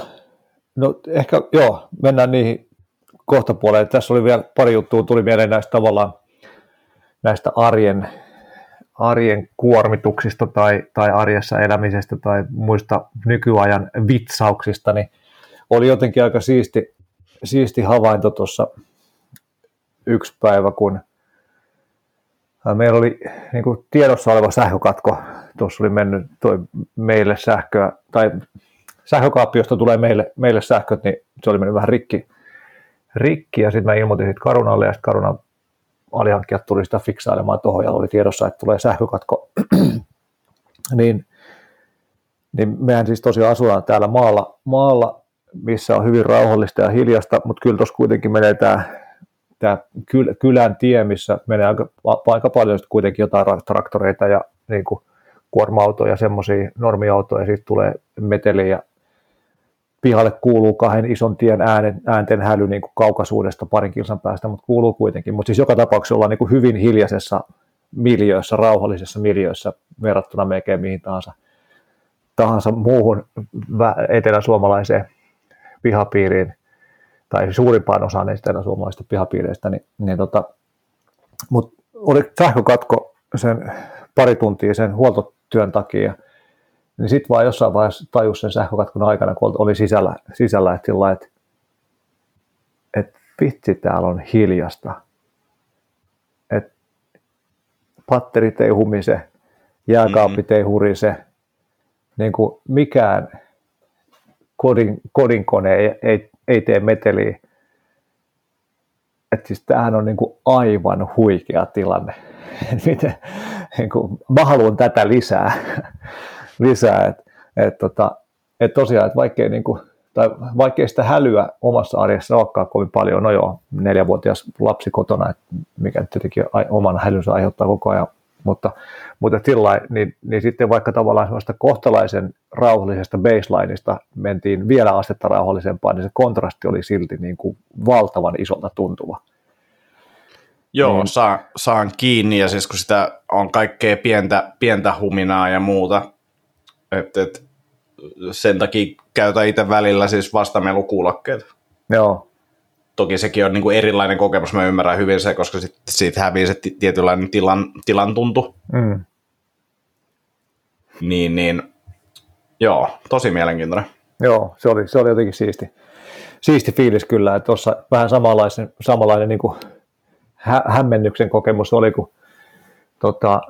no ehkä joo, mennään niihin kohtapuolelle. Tässä oli vielä pari juttua, tuli mieleen näistä tavallaan näistä arjen, arjen kuormituksista tai, tai arjessa elämisestä tai muista nykyajan vitsauksista, niin oli jotenkin aika siisti, siisti havainto tuossa yksi päivä, kun meillä oli niin kuin tiedossa oleva sähkökatko. Tuossa oli mennyt toi meille sähköä, tai sähkökaappiosta tulee meille, meille sähköt, niin se oli mennyt vähän rikki, rikki ja sitten mä ilmoitin siitä Karunalle ja sitten Karunan alihankkijat tuli sitä fiksailemaan tuohon ja oli tiedossa, että tulee sähkökatko. niin, niin mehän siis tosiaan asutaan täällä maalla, maalla, missä on hyvin rauhallista ja hiljasta, mutta kyllä tuossa kuitenkin menee tämä, tämä kylän tie, missä menee aika, aika paljon kuitenkin jotain traktoreita ja niin kuin kuorma-autoja, semmoisia normiautoja, siitä tulee meteliä pihalle kuuluu kahden ison tien äänen, äänten häly niin kuin kaukaisuudesta parin kilsan päästä, mutta kuuluu kuitenkin. Mutta siis joka tapauksessa ollaan niin kuin hyvin hiljaisessa miljöössä, rauhallisessa miljöössä verrattuna melkein mihin tahansa, tahansa muuhun eteläsuomalaiseen pihapiiriin, tai suurimpaan osaan eteläsuomalaisista pihapiireistä, niin, niin tota, mutta oli sähkökatko sen pari tuntia sen huoltotyön takia, niin sitten vaan jossain vaiheessa tajus sen sähkökatkon aikana, kun oli sisällä, sisällä että, sillä, että, että vitsi, täällä on hiljasta. Että patterit ei humise, jääkaapit mm-hmm. ei hurise, niin kuin mikään kodin, kodinkone ei, ei, ei tee meteliä. Että siis tämähän on niin kuin aivan huikea tilanne. Miten, niin kuin, mä haluan tätä lisää lisää. Että et, tota, et tosiaan, että vaikkei, niin kuin, tai vaikkei sitä hälyä omassa arjessa olekaan kovin paljon, no joo, neljävuotias lapsi kotona, että mikä nyt jotenkin oman hälynsä aiheuttaa koko ajan, mutta, mutta sillä niin, niin sitten vaikka tavallaan sellaista kohtalaisen rauhallisesta baselineista mentiin vielä astetta rauhallisempaan, niin se kontrasti oli silti niin kuin valtavan isolta tuntuva. Joo, niin. saan, saan kiinni ja siis kun sitä on kaikkea pientä, pientä huminaa ja muuta, et, et, sen takia käytän itse välillä siis vastamelukuulokkeita. Joo. Toki sekin on niin kuin erilainen kokemus, mä ymmärrän hyvin se, koska sit, siitä hävii se tietynlainen tilan, tilan tuntu. Mm. Niin, niin, joo, tosi mielenkiintoinen. Joo, se oli, se oli jotenkin siisti, siisti fiilis kyllä, että tuossa vähän samanlainen, samanlainen niin kuin hä, hämmennyksen kokemus oli, kun tota,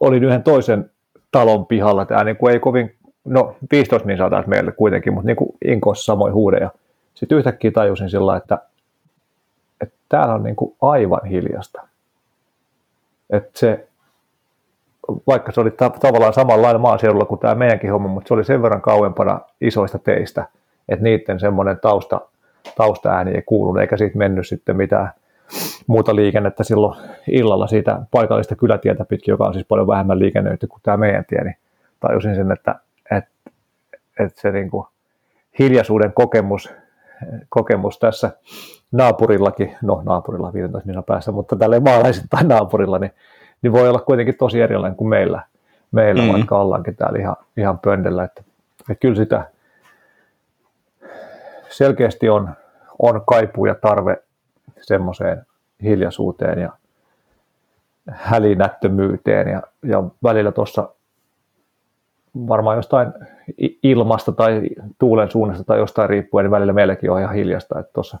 olin yhden toisen talon pihalla. Tämä niin kuin ei kovin, no 15 min taas meille kuitenkin, mutta niin kuin Inkoossa samoin huudeja. Sitten yhtäkkiä tajusin sillä, että, että täällä on niin kuin aivan hiljasta. Että se, vaikka se oli ta- tavallaan samanlainen maaseudulla kuin tämä meidänkin homma, mutta se oli sen verran kauempana isoista teistä, että niiden semmoinen tausta, taustaääni ei kuulunut, eikä siitä mennyt sitten mitään muuta liikennettä silloin illalla siitä paikallista kylätietä pitkin, joka on siis paljon vähemmän liikennöity kuin tämä meidän tie, niin tajusin sen, että, että, että se niin kuin hiljaisuuden kokemus, kokemus tässä naapurillakin, no naapurilla 15 minuutin päässä, mutta tälle maalaisittain naapurilla, niin, niin voi olla kuitenkin tosi erilainen kuin meillä, meillä mm. vaikka ollaankin täällä ihan, ihan pöndellä, että, että kyllä sitä selkeästi on, on kaipuu ja tarve semmoiseen hiljaisuuteen ja hälinättömyyteen ja, ja välillä tuossa varmaan jostain ilmasta tai tuulen suunnasta tai jostain riippuen, niin välillä meilläkin on ihan hiljasta, että tuossa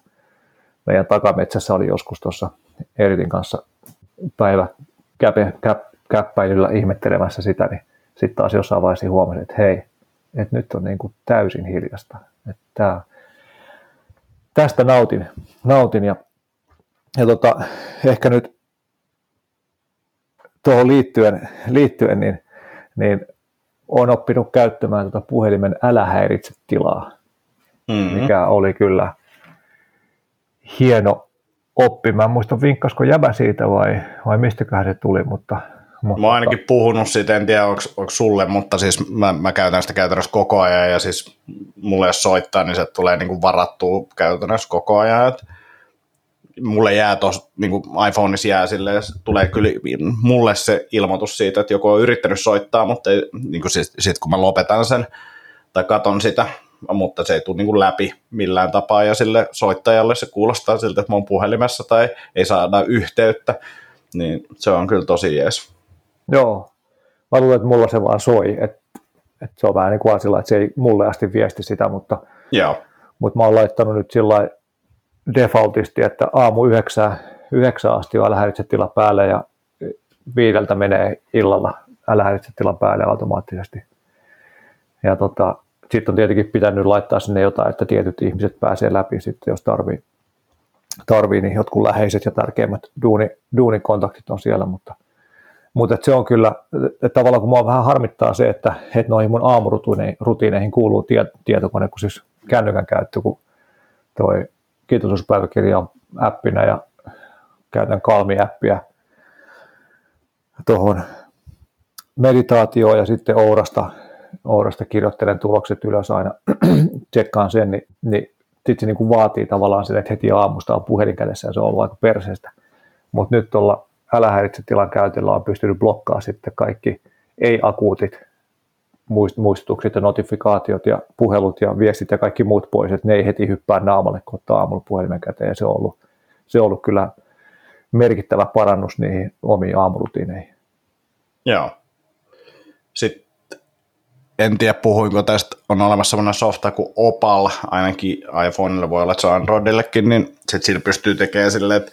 meidän takametsässä oli joskus tuossa Eritin kanssa päivä käpe, käp, käppäilyllä ihmettelemässä sitä, niin sitten taas jossain vaiheessa huomasin, että hei, että nyt on niin kuin täysin hiljasta. Että tää, tästä nautin, nautin ja ja tota, ehkä nyt tuohon liittyen, liittyen niin, niin olen oppinut käyttämään tuota puhelimen älä häiritse tilaa, mm-hmm. mikä oli kyllä hieno oppi. Mä en muista vinkkasko jäbä siitä vai, vai mistäköhän se tuli, mutta... mutta... Mä oon ainakin puhunut siitä, en tiedä onko, onko sulle, mutta siis mä, mä käytän sitä käytännössä koko ajan ja siis mulle jos soittaa, niin se tulee niin kuin varattua käytännössä koko ajan. Että mulle jää tuossa, niin kuin iPhoneissa jää sille, tulee kyllä mulle se ilmoitus siitä, että joku on yrittänyt soittaa, mutta niin kuin sitten sit kun mä lopetan sen tai katon sitä, mutta se ei tule niin kuin läpi millään tapaa ja sille soittajalle se kuulostaa siltä, että mä oon puhelimessa tai ei saada yhteyttä. niin se on kyllä tosi jees. Joo, mä luulen, että mulla se vaan soi, että, että se on vähän niin kuin sillä, että se ei mulle asti viesti sitä, mutta, Joo. mutta mä oon laittanut nyt sillä defaultisti, että aamu yhdeksää, yhdeksää asti on älä päälle ja viideltä menee illalla älä päälle automaattisesti. Ja tota, sitten on tietenkin pitänyt laittaa sinne jotain, että tietyt ihmiset pääsee läpi sitten, jos tarvii, tarvii niin jotkut läheiset ja tärkeimmät duuni, duunikontaktit on siellä, mutta, mutta se on kyllä, että tavallaan kun mua vähän harmittaa se, että, että noihin mun aamurutiineihin kuuluu tie, tietokone, kun siis kännykän käyttö, kun toi kiitollisuuspäiväkirja on appina ja käytän Kalmi-appia tuohon meditaatioon ja sitten Ourasta Ourasta kirjoittelen tulokset ylös aina, tsekkaan sen, niin, niin sitten se niin kuin vaatii tavallaan sen, että heti aamusta on puhelin kädessä ja se on ollut aika perseestä. Mutta nyt tuolla älähäiritse-tilan käytöllä on pystynyt blokkaamaan sitten kaikki ei-akuutit muistutukset ja notifikaatiot ja puhelut ja viestit ja kaikki muut pois, että ne ei heti hyppää naamalle, kun ottaa aamulla puhelimen käteen se on ollut, se on ollut kyllä merkittävä parannus niihin omiin aamurutiineihin. Joo. Sitten en tiedä puhuinko tästä, on olemassa sellainen softa kuin Opal, ainakin iPhoneille voi olla, että se on Androidillekin, niin sitten sillä pystyy tekemään silleen, että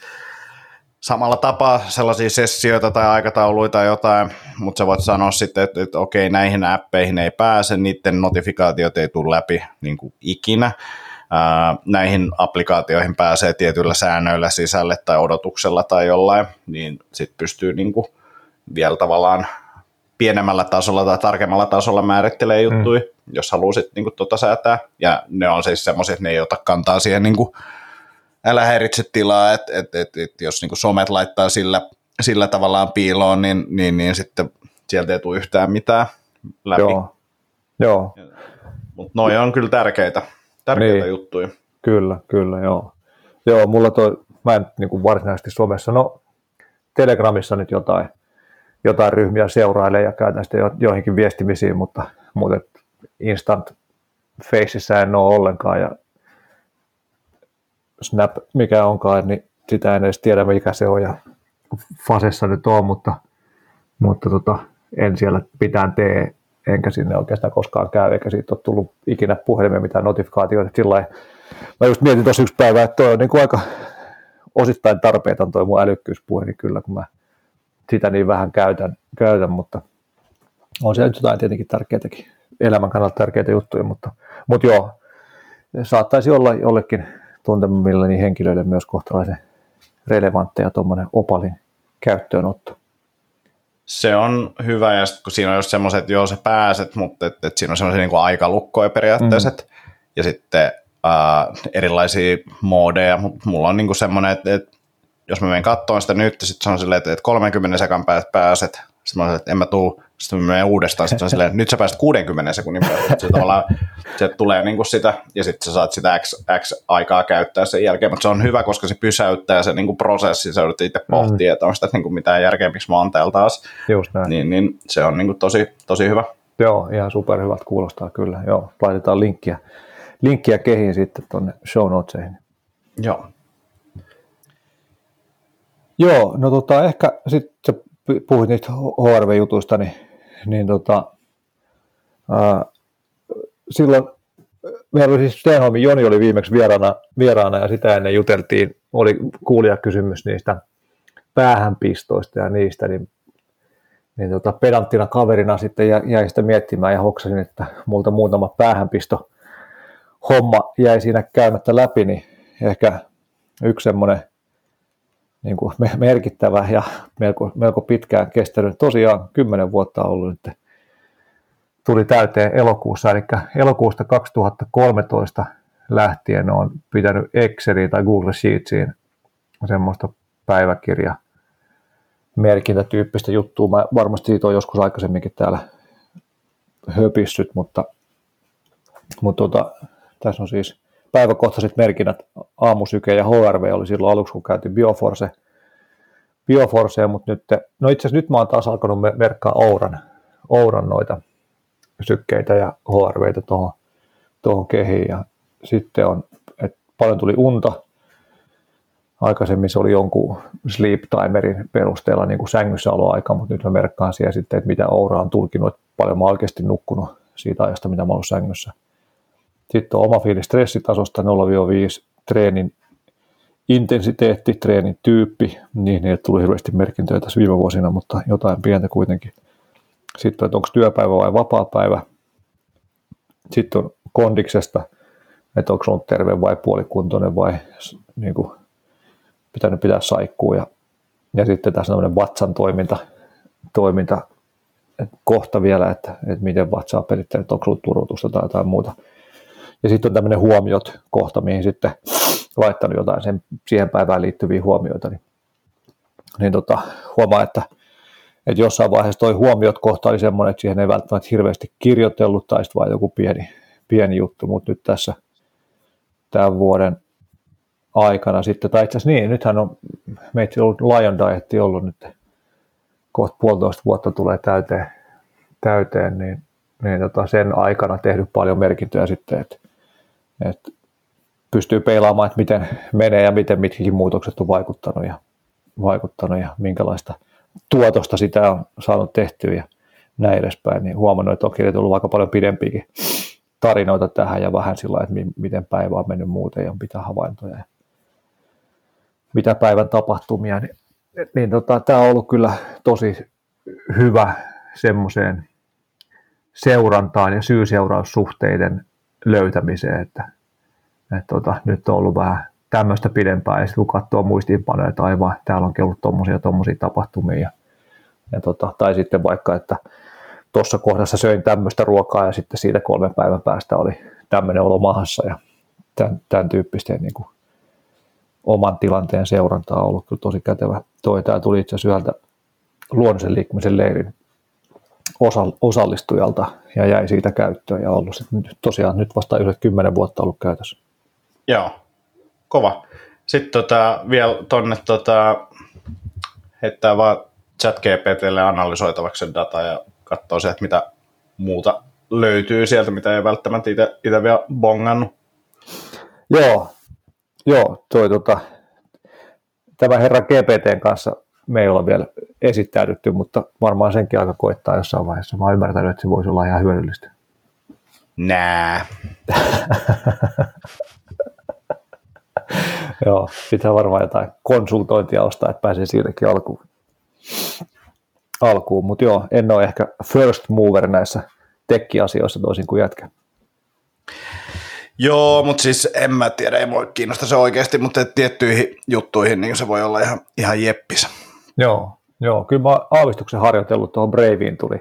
samalla tapaa sellaisia sessioita tai aikatauluita tai jotain, mutta sä voit sanoa sitten, että, että okei, näihin appeihin ei pääse, niiden notifikaatiot ei tule läpi niin kuin ikinä. Ää, näihin applikaatioihin pääsee tietyillä säännöillä sisälle tai odotuksella tai jollain, niin sitten pystyy niin kuin vielä tavallaan pienemmällä tasolla tai tarkemmalla tasolla määrittelee juttuja, mm. jos haluaisit niin tota säätää. Ja ne on siis semmoisia, että ne ei ota kantaa siihen niin kuin, älä häiritse tilaa, että et, et, et, jos niin kuin somet laittaa sillä, sillä tavallaan piiloon, niin, niin, niin sitten sieltä ei tule yhtään mitään läpi. Joo. joo. Mutta noi on kyllä tärkeitä, tärkeitä niin. juttuja. Kyllä, kyllä, joo. Joo, mulla toi, mä en niin kuin varsinaisesti somessa, no Telegramissa nyt jotain, jotain ryhmiä seurailee ja käytän sitä jo, joihinkin viestimisiin, mutta, mutta instant faceissa en ole ollenkaan ja Snap, mikä onkaan, niin sitä en edes tiedä, mikä se on ja Fasessa nyt on, mutta, mutta tota, en siellä pitään tee, enkä sinne oikeastaan koskaan käy, eikä siitä ole tullut ikinä puhelimia mitään notifikaatioita. Sillä mä just mietin tuossa yksi päivä, että toi on niin kuin aika osittain tarpeeton toi mun älykkyyspuhelin kyllä, kun mä sitä niin vähän käytän, käytän mutta on se jotain tietenkin tärkeitäkin, elämän kannalta tärkeitä juttuja, mutta, mutta joo, saattaisi olla jollekin tuntemilleni henkilöille myös kohtalaisen relevantteja tuommoinen opalin käyttöönotto. Se on hyvä, ja kun siinä on just semmoiset, että joo, sä pääset, mutta et, et siinä on semmoisia niin aikalukkoja periaatteessa, mm. ja sitten äh, erilaisia moodeja, mutta mulla on niin semmoinen, että, että jos mä menen katsomaan sitä nyt, sitten se on silleen, että 30 sekan päästä pääset, sitten mä olen, että en mä tuu, sitten mä menen uudestaan, sitten silleen, että nyt sä pääset 60 sekunnin päästä, se tavallaan, se tulee niin kuin sitä, ja sitten sä saat sitä X, X aikaa käyttää sen jälkeen, mutta se on hyvä, koska se pysäyttää se niin kuin prosessi, sä joudut itse pohtia, mm. että onko sitä niin kuin mitään järkeä, miksi mä oon täällä taas, Just näin. Niin, niin se on niin kuin tosi, tosi hyvä. Joo, ihan superhyvät kuulostaa kyllä, joo, laitetaan linkkiä, linkkiä kehiin sitten tuonne show notesihin. Joo, Joo, no tota, ehkä sitten puhuit niistä HRV-jutuista, niin, niin tota, ää, silloin meillä oli siis Stenholmin Joni oli viimeksi vieraana, vieraana ja sitä ennen juteltiin, oli kuulijakysymys niistä päähänpistoista ja niistä, niin, niin tota, pedanttina kaverina sitten jäi sitä miettimään ja hoksasin, että multa muutama päähänpisto homma jäi siinä käymättä läpi, niin ehkä yksi semmoinen niin kuin merkittävä ja melko, melko pitkään kestänyt. Tosiaan kymmenen vuotta on ollut nyt tuli täyteen elokuussa, eli elokuusta 2013 lähtien on pitänyt Exceliin tai Google Sheetsiin semmoista päiväkirja merkintätyyppistä juttua. Mä varmasti siitä on joskus aikaisemminkin täällä höpissyt, mutta, mutta tota, tässä on siis päiväkohtaiset merkinnät, aamusyke ja HRV oli silloin aluksi, kun käytiin Bioforce, Bioforcea, mutta nyt, no itse asiassa nyt mä oon taas alkanut merkkaa Ouran, Ouran noita sykkeitä ja HRVitä tuohon, tuohon kehiin ja sitten on, että paljon tuli unta, aikaisemmin se oli jonkun sleep timerin perusteella niin kuin sängyssä oloaika, mutta nyt mä merkkaan siellä sitten, että mitä Oura on tulkinut, että paljon mä oikeasti nukkunut siitä ajasta, mitä mä oon sängyssä. Sitten on oma fiilis stressitasosta 0-5, treenin intensiteetti, treenin tyyppi, niin ei tullut hirveästi merkintöjä tässä viime vuosina, mutta jotain pientä kuitenkin. Sitten, että onko työpäivä vai vapaa-päivä. Sitten on kondiksesta, että onko ollut terve vai puolikuntoinen vai niin kuin, pitänyt pitää saikkuu. Ja, ja sitten tässä on vatsan toiminta, toiminta kohta vielä, että, että miten vatsaa pelittänyt, onko ollut turutusta tai jotain muuta. Ja sitten on tämmöinen huomiot kohta, mihin sitten laittanut jotain sen, siihen päivään liittyviä huomioita, niin, niin tota, huomaa, että, että jossain vaiheessa toi huomiot kohta oli semmoinen, että siihen ei välttämättä hirveästi kirjoitellut tai sitten vain joku pieni, pieni juttu, mutta nyt tässä tämän vuoden aikana sitten, tai itse asiassa niin, nythän on meitä ollut Lion Diet ollut nyt kohta puolitoista vuotta tulee täyteen, täyteen niin, niin tota sen aikana tehnyt paljon merkintöjä sitten, että, että pystyy peilaamaan, että miten menee ja miten mitkäkin muutokset on vaikuttanut ja, vaikuttanut ja minkälaista tuotosta sitä on saanut tehtyä ja näin edespäin, niin huomannut, että on tullut aika paljon pidempiäkin tarinoita tähän ja vähän sillä että miten päivä on mennyt muuten ja mitä havaintoja ja mitä päivän tapahtumia, niin, niin tota, tämä on ollut kyllä tosi hyvä semmoiseen seurantaan ja syy-seuraussuhteiden löytämiseen, että et tota, nyt on ollut vähän tämmöistä pidempään, ja sitten kun katsoo muistiinpanoja, että aivan, täällä on ollut tuommoisia tommosia tapahtumia, ja, ja tota, tai sitten vaikka, että tuossa kohdassa söin tämmöistä ruokaa, ja sitten siitä kolmen päivän päästä oli tämmöinen olo mahassa, ja tämän, tämän tyyppisten niin kuin, oman tilanteen seurantaa on ollut kyllä tosi kätevä. Toi tämä tuli itse asiassa yhdeltä luonnollisen liikkumisen leirin osallistujalta ja jäi siitä käyttöön ja ollut sitten tosiaan nyt vasta yli 10 vuotta ollut käytössä. Joo, kova. Sitten tota, vielä tuonne tota, heittää vaan chat GPTlle analysoitavaksi data ja katsoo se, että mitä muuta löytyy sieltä, mitä ei välttämättä itse vielä bongannut. Joo, joo toi, tota, tämä herra GPTn kanssa me ei olla vielä esittäydytty, mutta varmaan senkin aika koittaa jossain vaiheessa. Mä oon ymmärtänyt, että se voisi olla ihan hyödyllistä. Nää. Joo, pitää varmaan jotain konsultointia ostaa, että pääsee siinäkin alkuun. alkuun. Mutta joo, en ole ehkä first mover näissä tekkiasioissa toisin kuin jätkä. Joo, mutta siis en mä tiedä, ei mua kiinnosta se oikeasti, mutta tiettyihin juttuihin niin se voi olla ihan, ihan jeppis. Joo, joo, kyllä mä aavistuksen harjoitellut tuohon Braveen tuli,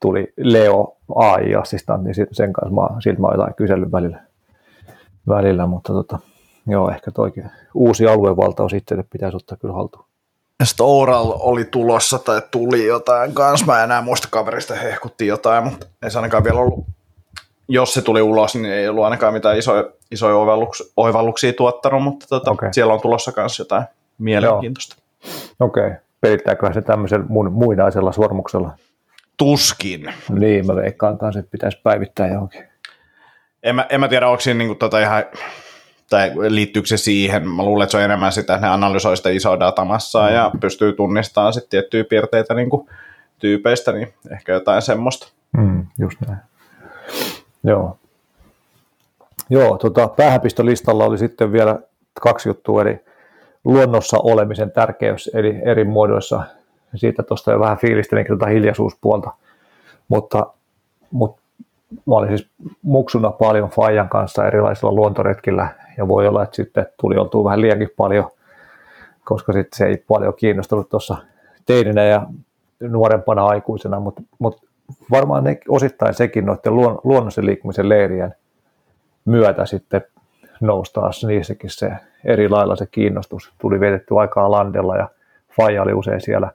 tuli Leo AI-assistantti, niin sen kanssa mä, siltä mä jotain kysellyt välillä, välillä mutta tota, Joo, ehkä toikin uusi aluevaltaus itselle pitäisi ottaa kyllä haltuun. Ja sitten Oural oli tulossa tai tuli jotain kanssa. Mä en enää muista kaverista hehkutti jotain, mutta ei se ainakaan vielä ollut. Jos se tuli ulos, niin ei ollut ainakaan mitään isoja, isoja oivalluks, oivalluksia tuottanut, mutta tota, okay. siellä on tulossa myös jotain mielenkiintoista. Okei. Okay. Pelittääkö se tämmöisellä mun, muinaisella sormuksella? Tuskin. Niin, mä veikkaan kanssa, että pitäisi päivittää johonkin. En mä, en mä tiedä, onko siinä niinku tota ihan tai liittyykö se siihen? Mä luulen, että se on enemmän sitä, että ne analysoi sitä isoa datamassaa mm. ja pystyy tunnistamaan sitten tiettyjä piirteitä niin kuin tyypeistä, niin ehkä jotain semmoista. Mm, just näin. Joo. Joo, tota, päähänpistolistalla oli sitten vielä kaksi juttua, eli luonnossa olemisen tärkeys eli eri muodoissa. Siitä tuosta jo vähän fiilistelinkin tuota hiljaisuuspuolta, mutta, mutta mä olin siis muksuna paljon Fajan kanssa erilaisilla luontoretkillä. Ja voi olla, että sitten tuli oltua vähän liiankin paljon, koska sitten se ei paljon kiinnostunut tuossa teininä ja nuorempana aikuisena, mutta, mutta varmaan ne, osittain sekin noiden luon, luonnollisen liikkumisen leirien myötä sitten nousi taas niissäkin se eri lailla se kiinnostus. Tuli vietetty aikaa landella ja Faija oli usein siellä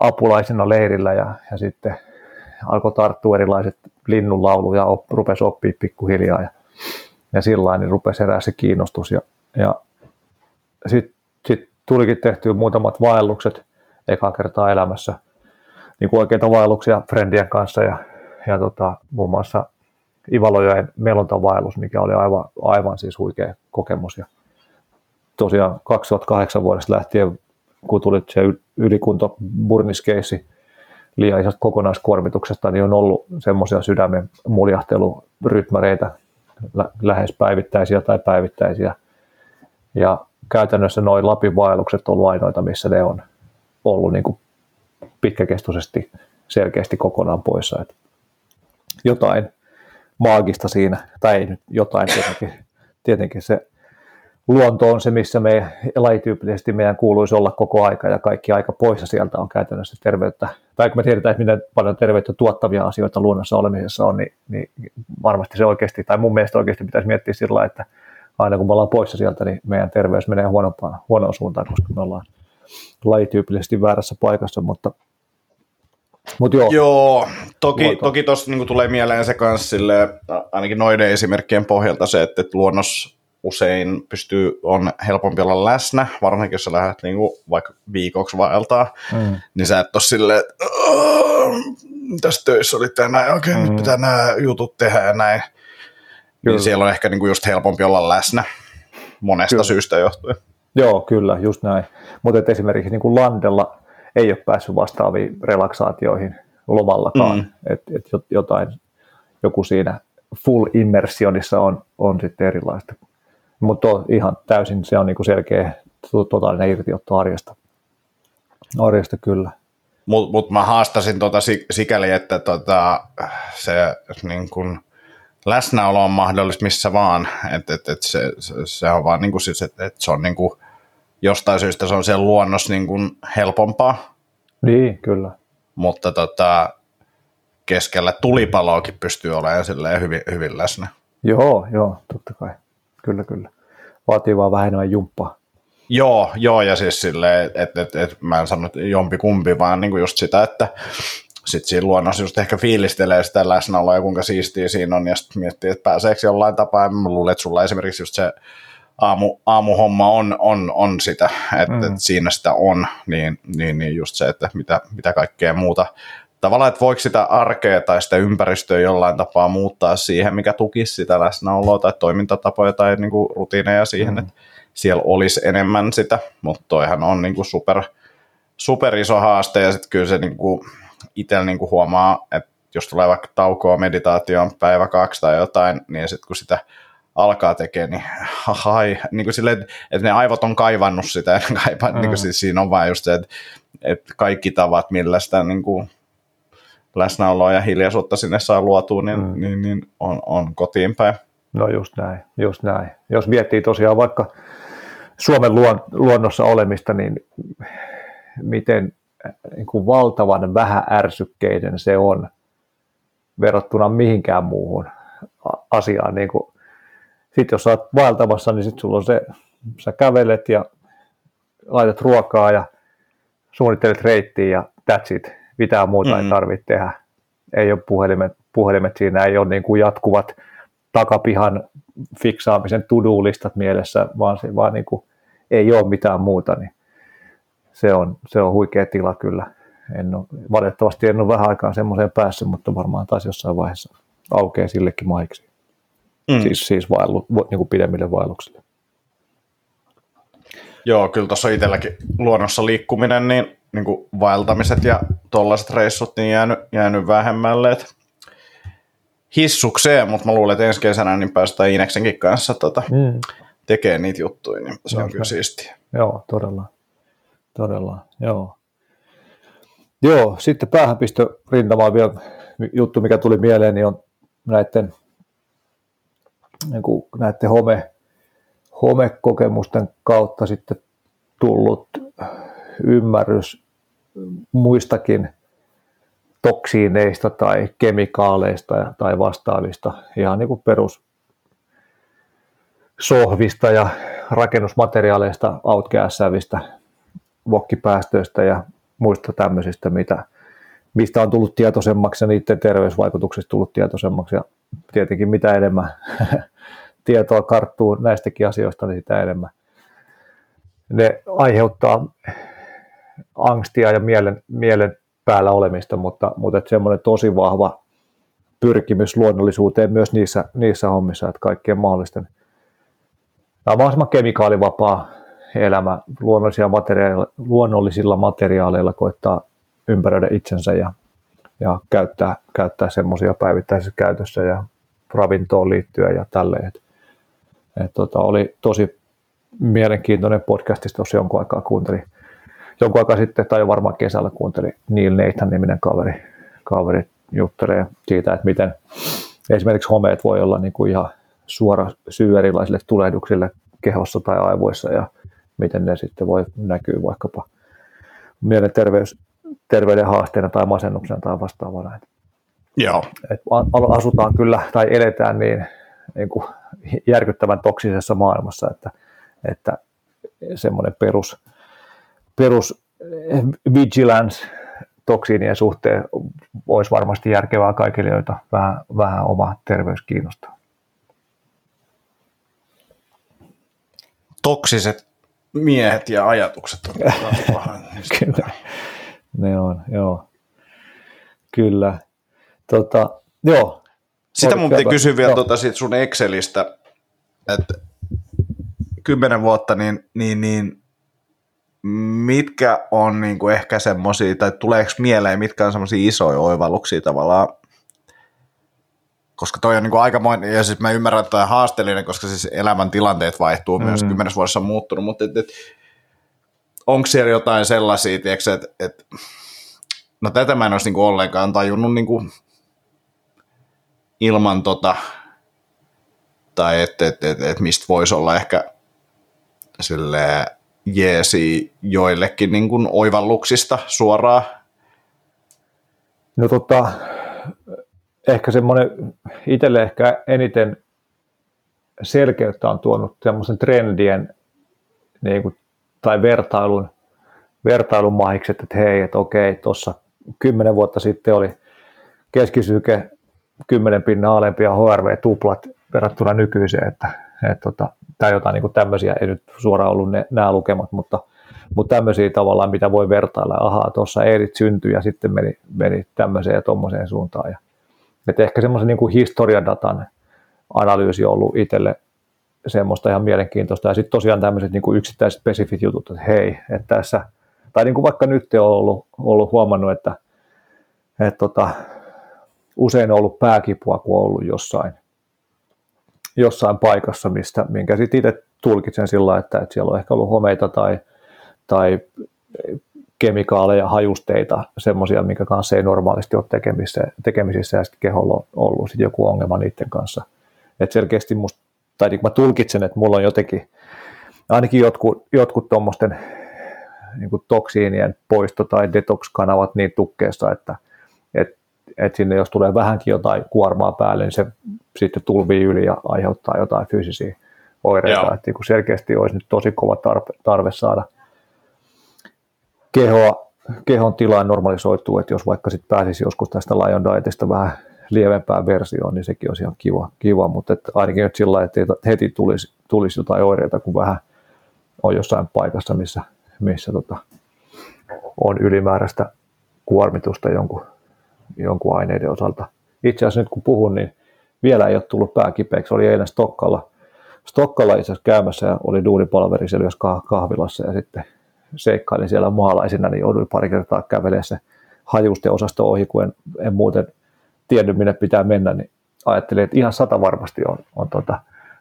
apulaisena leirillä ja, ja sitten alkoi tarttua erilaiset linnunlauluja ja op, rupesi oppia pikkuhiljaa ja ja sillä niin rupesi herää se kiinnostus. Ja, ja sitten sit tulikin tehty muutamat vaellukset eka kertaa elämässä, niin kuin oikeita vaelluksia friendien kanssa ja, ja tota, muun muassa Ivalojoen melontavaellus, mikä oli aivan, aivan siis huikea kokemus. Ja, tosiaan 2008 vuodesta lähtien, kun tuli se ylikunto burniskeissi liian isosta kokonaiskuormituksesta, niin on ollut semmoisia sydämen muljahtelurytmäreitä, lähes päivittäisiä tai päivittäisiä. Ja käytännössä noin Lapin vaellukset on ollut ainoita, missä ne on ollut niin kuin pitkäkestoisesti selkeästi kokonaan poissa. Että jotain maagista siinä, tai nyt jotain tietenkin, tietenkin se luonto on se, missä me lajityypillisesti meidän kuuluisi olla koko aika ja kaikki aika poissa sieltä on käytännössä terveyttä. Tai kun me tiedetään, että miten paljon terveyttä tuottavia asioita luonnossa olemisessa on, niin, niin varmasti se oikeasti, tai mun mielestä oikeasti pitäisi miettiä sillä että aina kun me ollaan poissa sieltä, niin meidän terveys menee huonompaan, huonoon suuntaan, koska me ollaan lajityypillisesti väärässä paikassa, mutta Mut joo, joo, toki, toki tuossa niin tulee mieleen se kanssa sille, ainakin noiden esimerkkien pohjalta se, että, että luonnos usein pystyy, on helpompi olla läsnä, varsinkin jos sä lähdet niin kuin, vaikka viikoksi vaeltaa, mm. niin sä et ole silleen, että tässä töissä oli tänään, okei, okay, mm. nyt pitää nämä jutut tehdä ja näin. Niin kyllä. Niin siellä on ehkä niin kuin just helpompi olla läsnä monesta kyllä. syystä johtuen. Joo, kyllä, just näin. Mutta esimerkiksi niin kuin Landella ei ole päässyt vastaaviin relaksaatioihin lomallakaan, mm. että et jotain, joku siinä full immersionissa on, on sitten erilaista. Mutta ihan täysin se on niinku selkeä totaalinen irtiotto arjesta. Arjesta kyllä. Mutta mut mä haastasin tota sikäli, että tota, se niin kun, läsnäolo on mahdollista missä vaan. Et, et, et se, se, se, on vaan niinku siis, että et se on niinku, jostain syystä se on siellä luonnossa niinku helpompaa. Niin, kyllä. Mutta tota, keskellä tulipaloakin pystyy olemaan hyvin, hyvin läsnä. Joo, joo, totta kai. Kyllä, kyllä. Vaatii vaan vähän enemmän jumppaa. Joo, joo, ja siis silleen, että et, et, mä en sano, jompi kumpi, vaan niinku just sitä, että sitten siinä luonnossa just ehkä fiilistelee sitä läsnäoloa ja kuinka siistiä siinä on, ja sitten miettii, että pääseekö jollain tapaa, ja mä luulen, että sulla esimerkiksi just se aamu, aamuhomma on, on, on sitä, että, mm. siinä sitä on, niin, niin, niin just se, että mitä, mitä kaikkea muuta tavallaan, että voiko sitä arkea tai sitä ympäristöä jollain tapaa muuttaa siihen, mikä tukisi sitä läsnäoloa tai toimintatapoja tai niin kuin rutiineja siihen, mm. että siellä olisi enemmän sitä, mutta toihan on niin kuin super, super iso haaste ja sitten kyllä se niin kuin itsellä niin kuin huomaa, että jos tulee vaikka taukoa meditaatioon päivä kaksi tai jotain, niin sitten kun sitä alkaa tekemään, niin hai, niin kuin silleen, että ne aivot on kaivannut sitä ja kaipaa, mm. niin kuin siis siinä on vain just se, että, että kaikki tavat, millä sitä niin kuin läsnäoloa ja hiljaisuutta sinne saa luotua, niin, mm. niin, niin on, on kotiin päin. No just näin, just näin. Jos miettii tosiaan vaikka Suomen luon, luonnossa olemista, niin miten niin kuin valtavan vähän ärsykkeiden se on verrattuna mihinkään muuhun asiaan. Niin sitten jos sä oot vaeltamassa, niin sitten sulla on se, sä kävelet ja laitat ruokaa ja suunnittelet reittiä ja that's it mitään muuta mm-hmm. ei tarvitse tehdä. Ei ole puhelimet, puhelimet siinä, ei ole niin kuin jatkuvat takapihan fiksaamisen to-do-listat mielessä, vaan, se, vaan niin kuin ei ole mitään muuta, niin se on, se on huikea tila kyllä. En ole, valitettavasti en ole vähän aikaa semmoiseen päässyt, mutta varmaan taas jossain vaiheessa aukeaa sillekin maiksi. Mm. Siis, siis vaellu, niin kuin pidemmille vaelluksille. Joo, kyllä tuossa itselläkin luonnossa liikkuminen, niin niin kuin vaeltamiset ja tollaiset reissut niin jäänyt, jäänyt vähemmälle. Et hissukseen, mutta mä luulen, että ensi kesänä niin päästään Ineksenkin kanssa tota, mm. tekemään niitä juttuja, niin se on kyllä siistiä. Joo, todella. Todella, joo. Joo, sitten päähänpistö rintamaan vielä juttu, mikä tuli mieleen, niin on näiden, niin kuin näiden home, homekokemusten kautta sitten tullut ymmärrys muistakin toksiineista tai kemikaaleista tai vastaavista, ihan niin kuin perus sohvista ja rakennusmateriaaleista, outgassävistä, vokkipäästöistä ja muista tämmöisistä, mitä, mistä on tullut tietoisemmaksi ja niiden terveysvaikutuksista tullut tietoisemmaksi. Ja tietenkin mitä enemmän tietoa karttuu näistäkin asioista, niin sitä enemmän ne aiheuttaa angstia ja mielen, mielen päällä olemista, mutta, mutta semmoinen tosi vahva pyrkimys luonnollisuuteen myös niissä, niissä hommissa, että kaikkien mahdollisten tämä mahdollisimman kemikaalivapaa elämä luonnollisilla, materiaaleilla, luonnollisilla materiaaleilla koittaa ympäröidä itsensä ja, ja käyttää, käyttää semmoisia päivittäisessä käytössä ja ravintoon liittyen ja tälleen. Et, et tota, oli tosi mielenkiintoinen podcastista, tuossa jonkun aikaa kuuntelin, jonkun aikaa sitten, tai jo varmaan kesällä kuuntelin Neil Nathan niminen kaveri, kaveri juttelee siitä, että miten esimerkiksi homeet voi olla niin kuin ihan suora syy erilaisille tulehduksille kehossa tai aivoissa ja miten ne sitten voi näkyä vaikkapa mielenterveys, terveyden haasteena tai masennuksena tai vastaavana. Joo. Et asutaan kyllä tai eletään niin, niin kuin järkyttävän toksisessa maailmassa, että, että semmoinen perus, perus vigilance toksiinien suhteen olisi varmasti järkevää kaikille, joita vähän, vähän oma terveys kiinnostaa. Toksiset miehet ja ajatukset on Kyllä, ne on, joo. Kyllä. Tota, joo. Sitä mun piti kysyä vielä tuota siitä sun Excelistä, että kymmenen vuotta, niin, niin, niin mitkä on niin kuin ehkä semmoisia, tai tuleeko mieleen, mitkä on semmoisia isoja oivalluksia tavallaan, koska toi on niin kuin aikamoinen, ja siis mä ymmärrän, että toi on haasteellinen, koska siis elämän tilanteet vaihtuu mm. myös kymmenes vuodessa on muuttunut, mutta et, et, onko siellä jotain sellaisia, tiedätkö, että et, no tätä mä en olisi niin kuin ollenkaan tajunnut niin kuin ilman tota, tai että et, et, et mistä voisi olla ehkä silleen, jeesi joillekin niin kuin oivalluksista suoraan? No tota, ehkä semmoinen itselle ehkä eniten selkeyttä on tuonut semmoisen trendien niin kuin, tai vertailun, vertailun mahikset, että hei, että okei, tuossa kymmenen vuotta sitten oli keskisyke 10 pinnan alempi ja HRV tuplat verrattuna nykyiseen, että, että tota, tai jotain niin tämmöisiä, ei nyt suoraan ollut ne, nämä lukemat, mutta, mutta tämmöisiä tavallaan, mitä voi vertailla, ahaa, tuossa Eerit syntyi ja sitten meni, meni tämmöiseen ja tuommoiseen suuntaan. Ja, että ehkä semmoisen niin historiadatan analyysi on ollut itselle semmoista ihan mielenkiintoista. Ja sitten tosiaan tämmöiset niin kuin yksittäiset spesifit jutut, että hei, että tässä, tai niin kuin vaikka nyt on ollut, ollut huomannut, että, että tota, usein on ollut pääkipua, kun on ollut jossain jossain paikassa, mistä, minkä sitten itse tulkitsen sillä että, että siellä on ehkä ollut homeita tai, tai kemikaaleja, hajusteita, semmoisia, minkä kanssa ei normaalisti ole tekemisissä, tekemisissä ja sitten keholla on ollut sit joku ongelma niiden kanssa. Et selkeästi musta, tai niin mä tulkitsen, että mulla on jotenkin, ainakin jotkut, jotkut tuommoisten niin toksiinien poisto- tai detox-kanavat niin tukkeessa, että, että että sinne jos tulee vähänkin jotain kuormaa päälle, niin se sitten tulvii yli ja aiheuttaa jotain fyysisiä oireita. Että niin selkeästi olisi nyt tosi kova tarve, tarve saada kehoa, kehon tilaan normalisoituu, että jos vaikka sitten pääsisi joskus tästä Lion Dietista vähän lievempään versioon, niin sekin olisi ihan kiva, kiva mutta että ainakin nyt sillä että heti tulisi, tulisi jotain oireita, kun vähän on jossain paikassa, missä, missä tota, on ylimääräistä kuormitusta jonkun jonkun aineiden osalta. Itse asiassa nyt kun puhun, niin vielä ei ole tullut pääkipeäksi. Oli eilen Stokkalla, Stokkalla itse asiassa käymässä ja oli duunipalveri siellä kahvilassa ja sitten seikkailin siellä maalaisina, niin jouduin pari kertaa kävelemään se hajusten osasto ohi, kun en, en muuten tiennyt minne pitää mennä, niin ajattelin, että ihan sata varmasti on, on tota,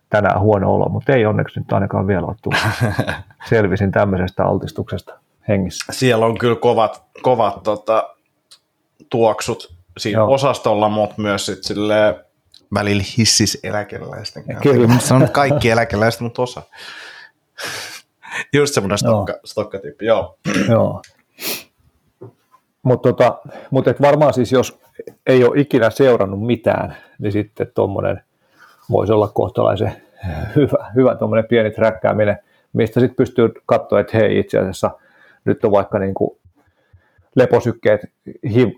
tänään huono olo, mutta ei onneksi nyt ainakaan vielä ole tullut. Selvisin tämmöisestä altistuksesta hengissä. Siellä on kyllä kovat, kovat tota, tuoksut siinä Joo. osastolla, mutta myös sit silleen, välillä hissis eläkeläisten kanssa. Kyllä. Sanon kaikki eläkeläiset, mutta osa. Just semmoinen stokka, stokkatyyppi, joo. joo. Mutta tota, mut et varmaan siis, jos ei ole ikinä seurannut mitään, niin sitten tuommoinen voisi olla kohtalaisen hyvä, hyvä tuommoinen pieni träkkääminen, mistä sitten pystyy katsoa, että hei itse asiassa nyt on vaikka niin kuin leposykkeet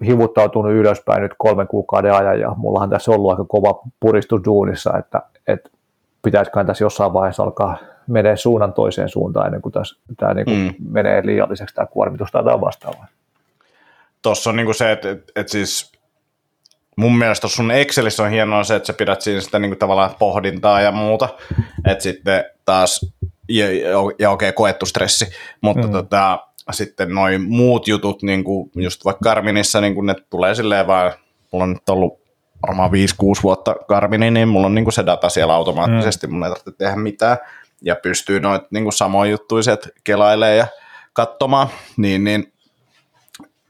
hivuttautunut ylöspäin nyt kolmen kuukauden ajan ja mullahan tässä on ollut aika kova puristus duunissa, että, että pitäisiköhän tässä jossain vaiheessa alkaa menee suunnan toiseen suuntaan ennen kuin tässä, tämä niin kuin mm. menee liialliseksi tämä kuormitus tai jotain vastaavaa. Tuossa on niin kuin se, että, että, että siis mun mielestä sun Excelissä on hienoa se, että sä pidät siinä sitä niin kuin tavallaan pohdintaa ja muuta, että sitten taas ja, ja, ja okei, okay, koettu stressi, mutta mm. tota, sitten noin muut jutut, niin kuin just vaikka Garminissa, niin kuin ne tulee silleen vaan, mulla on nyt ollut varmaan 5-6 vuotta Garmini, niin mulla on niin kuin se data siellä automaattisesti, mm. mun ei tarvitse tehdä mitään, ja pystyy noit niin kuin samoin juttuiset kelailemaan ja katsomaan, niin, niin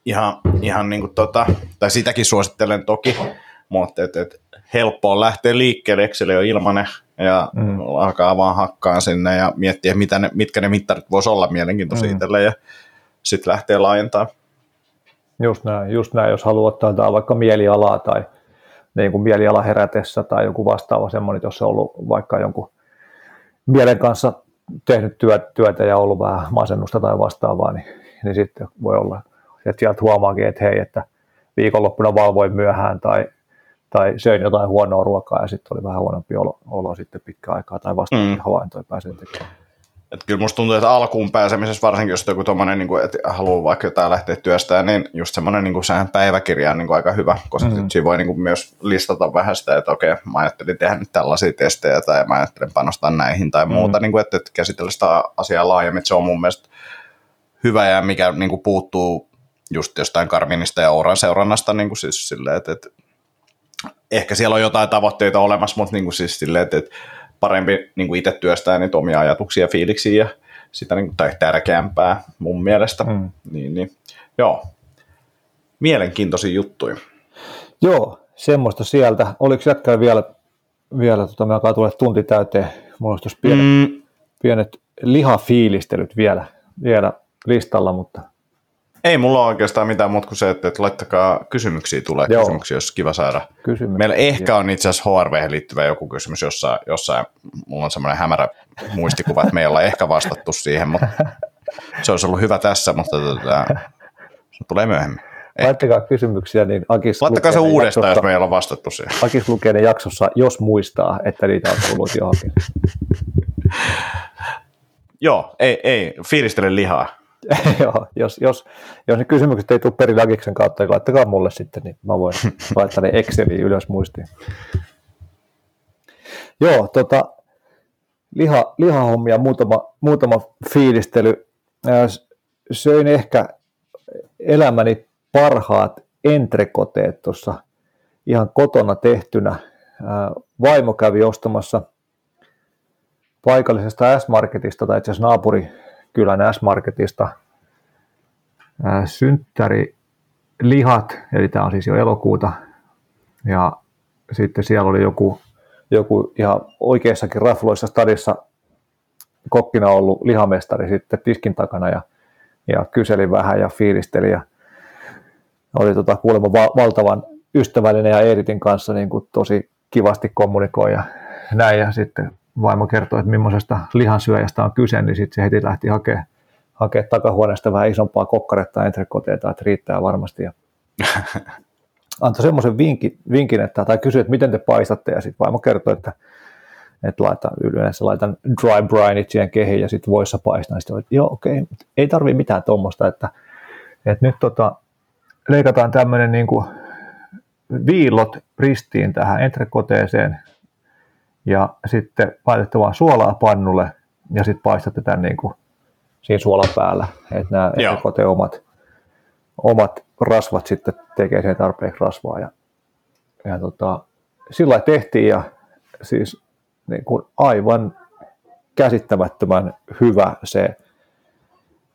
ihan, ihan niin kuin tota, tai sitäkin suosittelen toki, mutta et, et helppo on lähteä liikkeelle, Excel on ilmanen, ja mm. alkaa vaan hakkaan sinne ja miettiä, mitä ne, mitkä ne mittarit voisi olla mielenkiintoisia mm. itselle, ja sitten lähtee laajentamaan. Just näin, just näin, jos haluaa ottaa vaikka mielialaa tai niin kuin mieliala herätessä tai joku vastaava semmoinen, jos on ollut vaikka jonkun mielen kanssa tehnyt työtä ja ollut vähän masennusta tai vastaavaa, niin, niin sitten voi olla, että sieltä huomaakin, että hei, että viikonloppuna valvoin myöhään tai, tai söin jotain huonoa ruokaa ja sitten oli vähän huonompi olo, olo sitten pitkä aikaa tai vastaavia mm. havaintoja pääsen tekemään. Et kyllä musta tuntuu, että alkuun pääsemisessä, varsinkin jos joku tommonen, niin kuin, että haluaa vaikka jotain lähteä työstään, niin just semmoinen niin kuin, sehän päiväkirja on niin kuin, aika hyvä, koska mm-hmm. siinä voi niin kuin, myös listata vähän sitä, että okei, mä ajattelin tehdä nyt tällaisia testejä tai mä ajattelin panostaa näihin tai muuta, mm-hmm. niin kuin, että, että käsitellä sitä asiaa laajemmin, se on mun mielestä hyvä ja mikä niin kuin, puuttuu just jostain Karminista ja Ouran seurannasta, niin kuin siis silleen, että, että ehkä siellä on jotain tavoitteita olemassa, mutta niin kuin siis silleen, että, että parempi niin kuin itse työstää niitä omia ajatuksia ja fiiliksiä ja sitä niin kuin, tai tärkeämpää mun mielestä. Mm. Niin, niin, joo, mielenkiintoisia juttuja. Joo, semmoista sieltä. Oliko jätkällä vielä, vielä tota, me alkaa tulla tunti täyteen, mulla olisi pienet, mm. pienet lihafiilistelyt vielä, vielä listalla, mutta ei mulla ole oikeastaan mitään muuta kuin se, että, että laittakaa kysymyksiä tulee Joo. kysymyksiä, jos kiva saada. Meillä ehkä on itse asiassa HRV liittyvä joku kysymys jossain, jossain mulla on semmoinen hämärä muistikuva, että me ei ehkä vastattu siihen, mutta se olisi ollut hyvä tässä, mutta tota, se tulee myöhemmin. Laittakaa kysymyksiä, niin Akis Laittakaa se uudestaan, jaksossa, jos me ei olla vastattu siihen. Akis lukee ne jaksossa, jos muistaa, että niitä on tullut johonkin. Joo, ei, ei, fiilistele lihaa. Joo, jos, jos, jos ne kysymykset ei tule perille Agiksen kautta, niin laittakaa mulle sitten, niin mä voin laittaa ne Exceliin ylös muistiin. Joo, tota, liha, lihahommia, muutama, muutama fiilistely. Söin ehkä elämäni parhaat entrekoteet tuossa ihan kotona tehtynä. Vaimo kävi ostamassa paikallisesta S-Marketista, tai itse asiassa naapuri, kylän S-Marketista synttärilihat, eli tämä on siis jo elokuuta, ja sitten siellä oli joku, joku ihan oikeassakin rafloissa stadissa kokkina ollut lihamestari sitten tiskin takana ja, ja kyseli vähän ja fiilisteli ja oli tota, kuulemma va- valtavan ystävällinen ja Eeritin kanssa niin kuin tosi kivasti kommunikoi ja näin ja sitten vaimo kertoi, että millaisesta lihansyöjästä on kyse, niin sitten se heti lähti hakemaan hakea takahuoneesta vähän isompaa kokkaretta entrekoteita, että riittää varmasti. Ja antoi semmoisen vinkin, vinkin että, tai kysyi, että miten te paistatte, ja sitten vaimo kertoi, että, että laitan, yleensä laitan dry brineit siihen kehiin ja sitten voissa paistan. Sitten että joo, okei, okay, ei tarvi mitään tuommoista, että, että nyt tota, leikataan tämmöinen niin kuin viillot ristiin tähän entrekoteeseen ja sitten laitette vaan suolaa pannulle ja sitten paistatte tämän niin kuin siinä suolan päällä, että nämä ekote omat, omat rasvat sitten tekee sen tarpeeksi rasvaa. Ja, ja tota, sillä tehtiin ja siis niin kuin aivan käsittämättömän hyvä se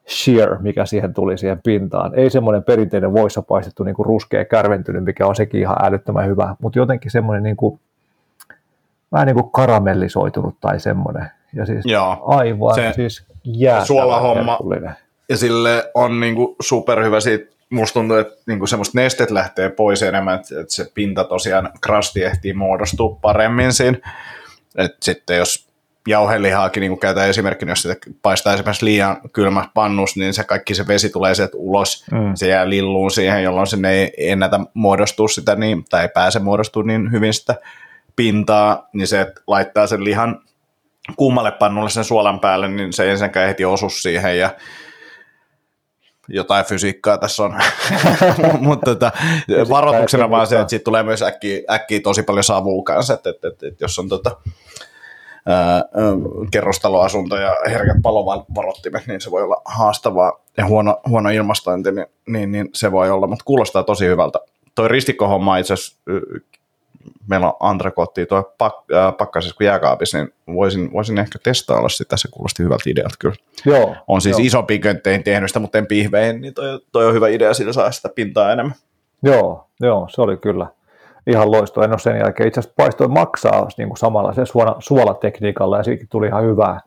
shear, mikä siihen tuli siihen pintaan. Ei semmoinen perinteinen voissa paistettu niin kuin ruskea kärventynyt, mikä on sekin ihan älyttömän hyvä, mutta jotenkin semmoinen niin kuin, vähän niin kuin karamellisoitunut tai semmoinen. Ja siis Joo. aivan se, siis suolahomma. Ja sille on niinku superhyvä siitä, musta tuntuu, että niinku semmoista nestet lähtee pois enemmän, että, että se pinta tosiaan, krasti ehtii muodostua paremmin siinä. Et sitten jos jauhelihaakin niin käytetään esimerkkinä, jos sitä paistaa esimerkiksi liian kylmä pannus, niin se kaikki se vesi tulee sieltä ulos, mm. se jää lilluun siihen, jolloin sinne ei ennätä muodostua sitä niin, tai ei pääse muodostua niin hyvin sitä pintaa, niin se, että laittaa sen lihan kummalle pannulle sen suolan päälle, niin se ei ensinnäkään heti osu siihen ja jotain fysiikkaa tässä on, mutta tota, varoituksena vaan se, että siitä tulee myös äkkiä, äkkiä tosi paljon savua kanssa, että, että, että, että jos on tota, ää, kerrostaloasunto ja herkät palovarottimet, niin se voi olla haastavaa ja huono, huono ilmastointi, niin, niin, niin se voi olla, mutta kuulostaa tosi hyvältä. Toi ristikkohomma itse asiassa meillä on Antrakotti tuo pak, äh, pakkasessa kuin jääkaapissa, niin voisin, voisin ehkä testailla sitä, se kuulosti hyvältä idealta kyllä. Joo, on siis joo. isompi köntteihin tehnyt sitä, mutta en pihveihin, niin toi, toi on hyvä idea, sillä saa sitä pintaa enemmän. Joo, joo, se oli kyllä ihan loisto. En ole sen jälkeen itse asiassa paistoi maksaa niin kuin samalla se suola, suolatekniikalla ja siitä tuli ihan hyvää,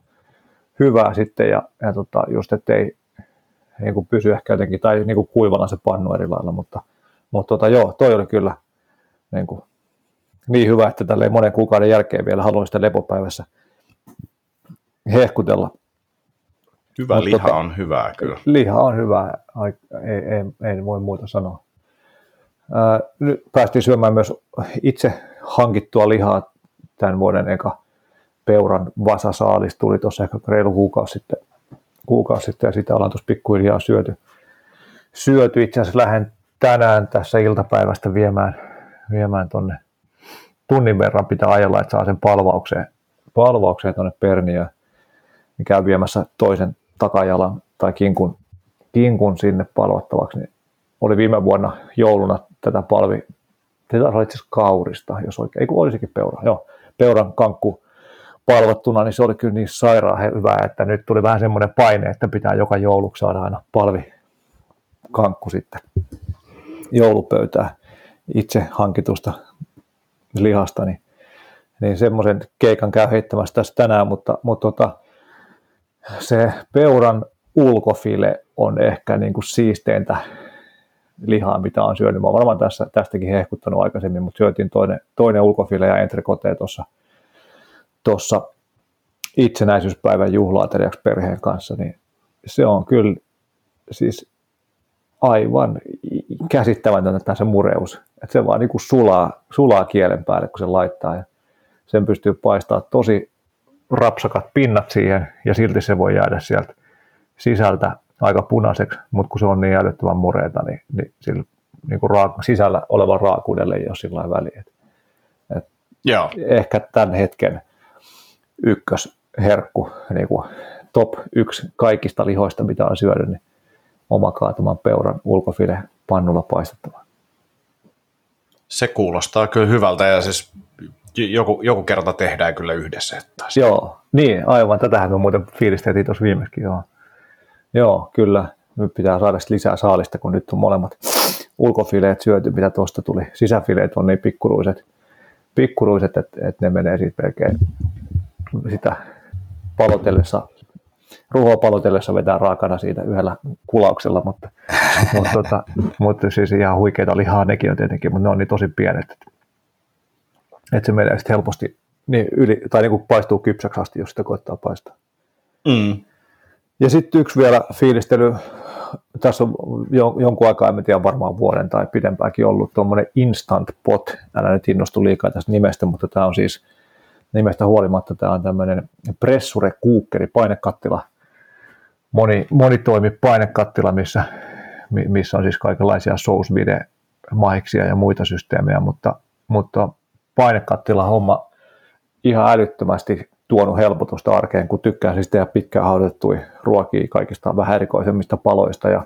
hyvää sitten ja, ja tota, just ettei niin kuin pysy ehkä jotenkin tai niin kuin kuivana se pannu eri lailla, mutta, mutta tota, joo, toi oli kyllä niin, kuin, niin hyvä, että tälle monen kuukauden jälkeen vielä haluan sitä lepopäivässä hehkutella. Hyvä Mut liha tota, on hyvää kyllä. Liha on hyvää, ei, ei, ei voi muuta sanoa. Ää, nyt päästiin syömään myös itse hankittua lihaa tämän vuoden eka peuran vasasaalis tuli tuossa ehkä reilu kuukausi sitten, kuukausi sitten ja sitä ollaan tuossa pikkuhiljaa syöty. syöty. Itse asiassa lähden tänään tässä iltapäivästä viemään, viemään tonne tunnin verran pitää ajella, että saa sen palvaukseen, palvaukseen tuonne Perniöön. Niin käy viemässä toisen takajalan tai kinkun, kinkun sinne palvattavaksi. Niin oli viime vuonna jouluna tätä palvi, se oli itse kaurista, jos oikein, ei kun olisikin peura, joo, peuran kankku palvattuna, niin se oli kyllä niin sairaan hyvää, että nyt tuli vähän semmoinen paine, että pitää joka jouluksi saada aina palvi kankku sitten joulupöytää itse hankitusta lihasta, niin, niin semmoisen keikan käy heittämässä tässä tänään, mutta, mutta tota, se peuran ulkofile on ehkä niin kuin siisteintä lihaa, mitä on syönyt. Mä olen varmaan tässä, tästäkin hehkuttanut aikaisemmin, mutta syötiin toinen, toinen ulkofile ja entrekote tuossa, tuossa itsenäisyyspäivän juhlaateriaksi perheen kanssa, niin se on kyllä siis aivan käsittämätöntä se mureus. Että se vaan niin kuin sulaa, sulaa kielen päälle, kun se laittaa. Ja sen pystyy paistaa tosi rapsakat pinnat siihen, ja silti se voi jäädä sieltä sisältä aika punaiseksi, mutta kun se on niin älyttömän mureita, niin, niin sillä niin kuin raak- sisällä olevan raakuudelle ei ole sillä väliä. Et, et Joo. Ehkä tämän hetken ykkösherkku, niin kuin top yksi kaikista lihoista, mitä on syönyt, niin oma kaataman peuran ulkofile pannulla paistettava. Se kuulostaa kyllä hyvältä ja siis joku, joku kerta tehdään kyllä yhdessä. Että Joo, niin aivan. Tätähän me muuten fiilisteltiin tuossa viimeiskin. Joo. Joo, kyllä. Nyt pitää saada lisää saalista, kun nyt on molemmat ulkofileet syöty, mitä tuosta tuli. Sisäfileet on niin pikkuruiset, pikkuruiset että, että ne menee sitten melkein sitä palotellessa, ruhoa palotellessa vetää raakana siitä yhdellä kulauksella, mutta, mutta, tota, mutta siis ihan huikeita lihaa nekin on tietenkin, mutta ne on niin tosi pienet, että, että se menee sitten helposti niin yli, tai niin kuin paistuu kypsäksi asti, jos sitä koittaa paistaa. Mm. Ja sitten yksi vielä fiilistely, tässä on jonkun aikaa, en tiedä varmaan vuoden tai pidempäänkin ollut, tuommoinen Instant Pot, älä nyt innostu liikaa tästä nimestä, mutta tämä on siis nimestä huolimatta, tämä on tämmöinen pressure kuukkeri, painekattila, moni, monitoimi painekattila, missä, missä on siis kaikenlaisia sousvide mahiksia ja muita systeemejä, mutta, mutta painekattila homma ihan älyttömästi tuonut helpotusta arkeen, kun tykkään siis tehdä pitkään haudutettuja ruokia kaikista vähän erikoisemmista paloista ja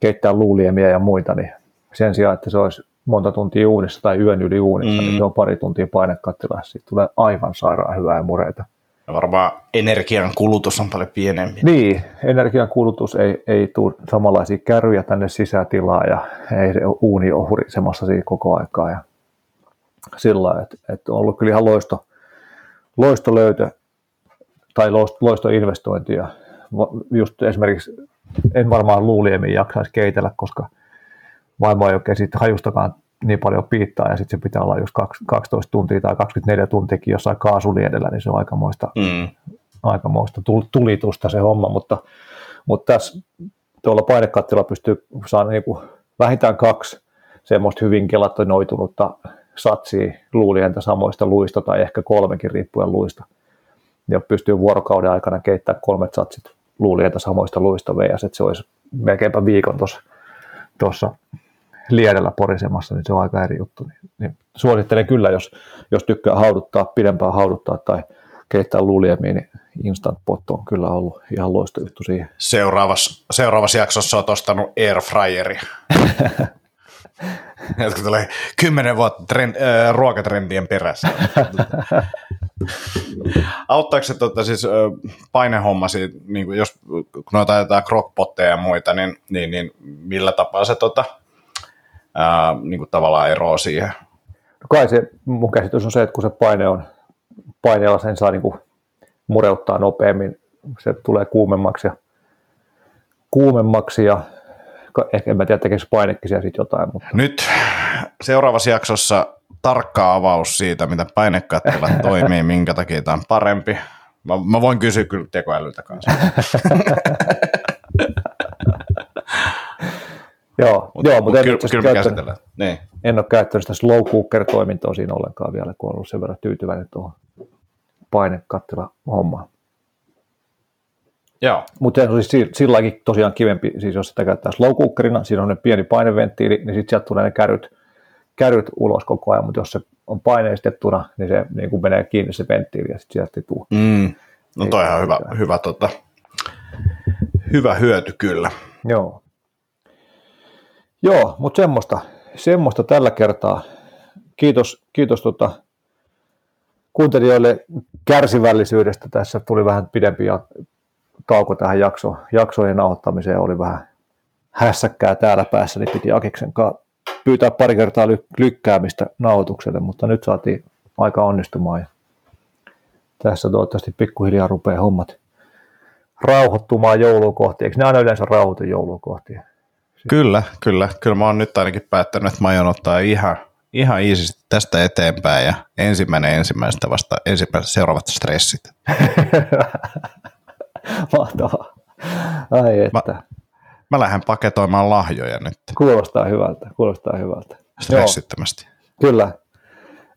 keittää luuliemiä ja muita, niin sen sijaan, että se olisi monta tuntia uunissa tai yön yli uunissa, mm. niin se on pari tuntia painekattilassa. Siitä tulee aivan sairaan hyvää mureita. Ja varmaan energian kulutus on paljon pienempi. Niin, energian kulutus ei, ei tule samanlaisia kärryjä tänne sisätilaan ja ei se uuni ole hurisemassa siinä koko aikaa. Ja sillä että, että on ollut kyllä ihan loisto, loistolöytö tai loistoinvestointi ja just esimerkiksi en varmaan luuliemmin jaksaisi keitellä, koska vaimo ei oikein siitä hajustakaan niin paljon piittaa ja sitten se pitää olla just 12 tuntia tai 24 tuntiakin jossain kaasuliedellä, niin se on aikamoista, mm. aikamoista tulitusta se homma, mutta, mutta tässä tuolla painekattilla pystyy saamaan niin kuin vähintään kaksi semmoista hyvin gelatonoitunutta satsia luulientä samoista luista tai ehkä kolmekin riippuen luista. Ja pystyy vuorokauden aikana keittämään kolmet satsit luulientä samoista luista VS, että se olisi melkeinpä viikon tuossa liedellä porisemassa, niin se on aika eri juttu. Niin, niin suosittelen kyllä, jos, jos tykkää hauduttaa, pidempään hauduttaa tai keittää luliemia, niin Instant Pot on kyllä ollut ihan loista juttu siihen. Seuraavassa, seuraavassa jaksossa olet ostanut Airfryeri. Jotka tulee kymmenen vuotta trend, äh, ruokatrendien perässä. Auttaako se tota, siis, äh, painehommasi, niin kuin jos kun noita ajetaan crockpotteja ja muita, niin, niin, niin millä tapaa se tota, äh, niin kuin tavallaan eroaa siihen? No kai se, mun käsitys on se, että kun se paine on, paineella sen saa niin kuin mureuttaa nopeammin, se tulee kuumemmaksi ja, kuumemmaksi ja ehkä en mä tiedä, tekekö painekin siellä sitten jotain. Mutta... Nyt seuraavassa jaksossa tarkka avaus siitä, mitä painekattilat toimii, minkä takia tämä on parempi. Mä, mä voin kysyä kyllä tekoälyltä kanssa. joo, Mut, joo, mutta en, kyllä, kyllä käyttänyt, niin. en ole käyttänyt sitä slow cooker-toimintoa siinä ollenkaan vielä, kun olen ollut sen verran tyytyväinen tuohon painekattila hommaan. Joo. Mutta se on siis silläkin tosiaan kivempi, siis jos sitä käyttää slow cookerina, siinä on ne pieni paineventtiili, niin sitten sieltä tulee ne käryt, käryt ulos koko ajan, mutta jos se on paineistettuna, niin se niin kuin menee kiinni se venttiili ja sitten sieltä ei tule. Mm. No toi on hyvä, hyvä, tota, hyvä hyöty kyllä. Joo. Joo, mutta semmoista, semmoista tällä kertaa. Kiitos, kiitos tota, kuuntelijoille kärsivällisyydestä. Tässä tuli vähän pidempi ja tauko tähän jakso, jaksojen nauhoittamiseen. Oli vähän hässäkkää täällä päässä, niin piti Akiksen pyytää pari kertaa ly- lykkäämistä nauhoitukselle, mutta nyt saatiin aika onnistumaan. Ja tässä toivottavasti pikkuhiljaa rupeaa hommat rauhoittumaan joulua kohti. Eikö ne aina yleensä rauhoitu joulua kohti? Kyllä, kyllä. Kyllä mä oon nyt ainakin päättänyt, että mä aion ottaa ihan ihan iisisti tästä eteenpäin ja ensimmäinen ensimmäistä vasta ensimmäiset seuraavat stressit. Mahtavaa. Ai että. Mä, mä lähden paketoimaan lahjoja nyt. Kuulostaa hyvältä, kuulostaa hyvältä. Stressittömästi. Joo, kyllä.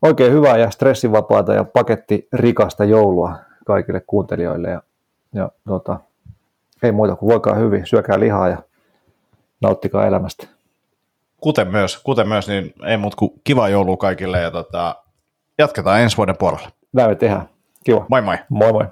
Oikein hyvää ja stressivapaata ja paketti rikasta joulua kaikille kuuntelijoille. Ja, ja tota, ei muuta kuin voikaa hyvin, syökää lihaa ja nauttikaa elämästä kuten myös, kuten myös, niin ei muuta kuin kiva joulua kaikille ja tota, jatketaan ensi vuoden puolella. Näin me tehdään. Kiva. Moi moi. Moi moi.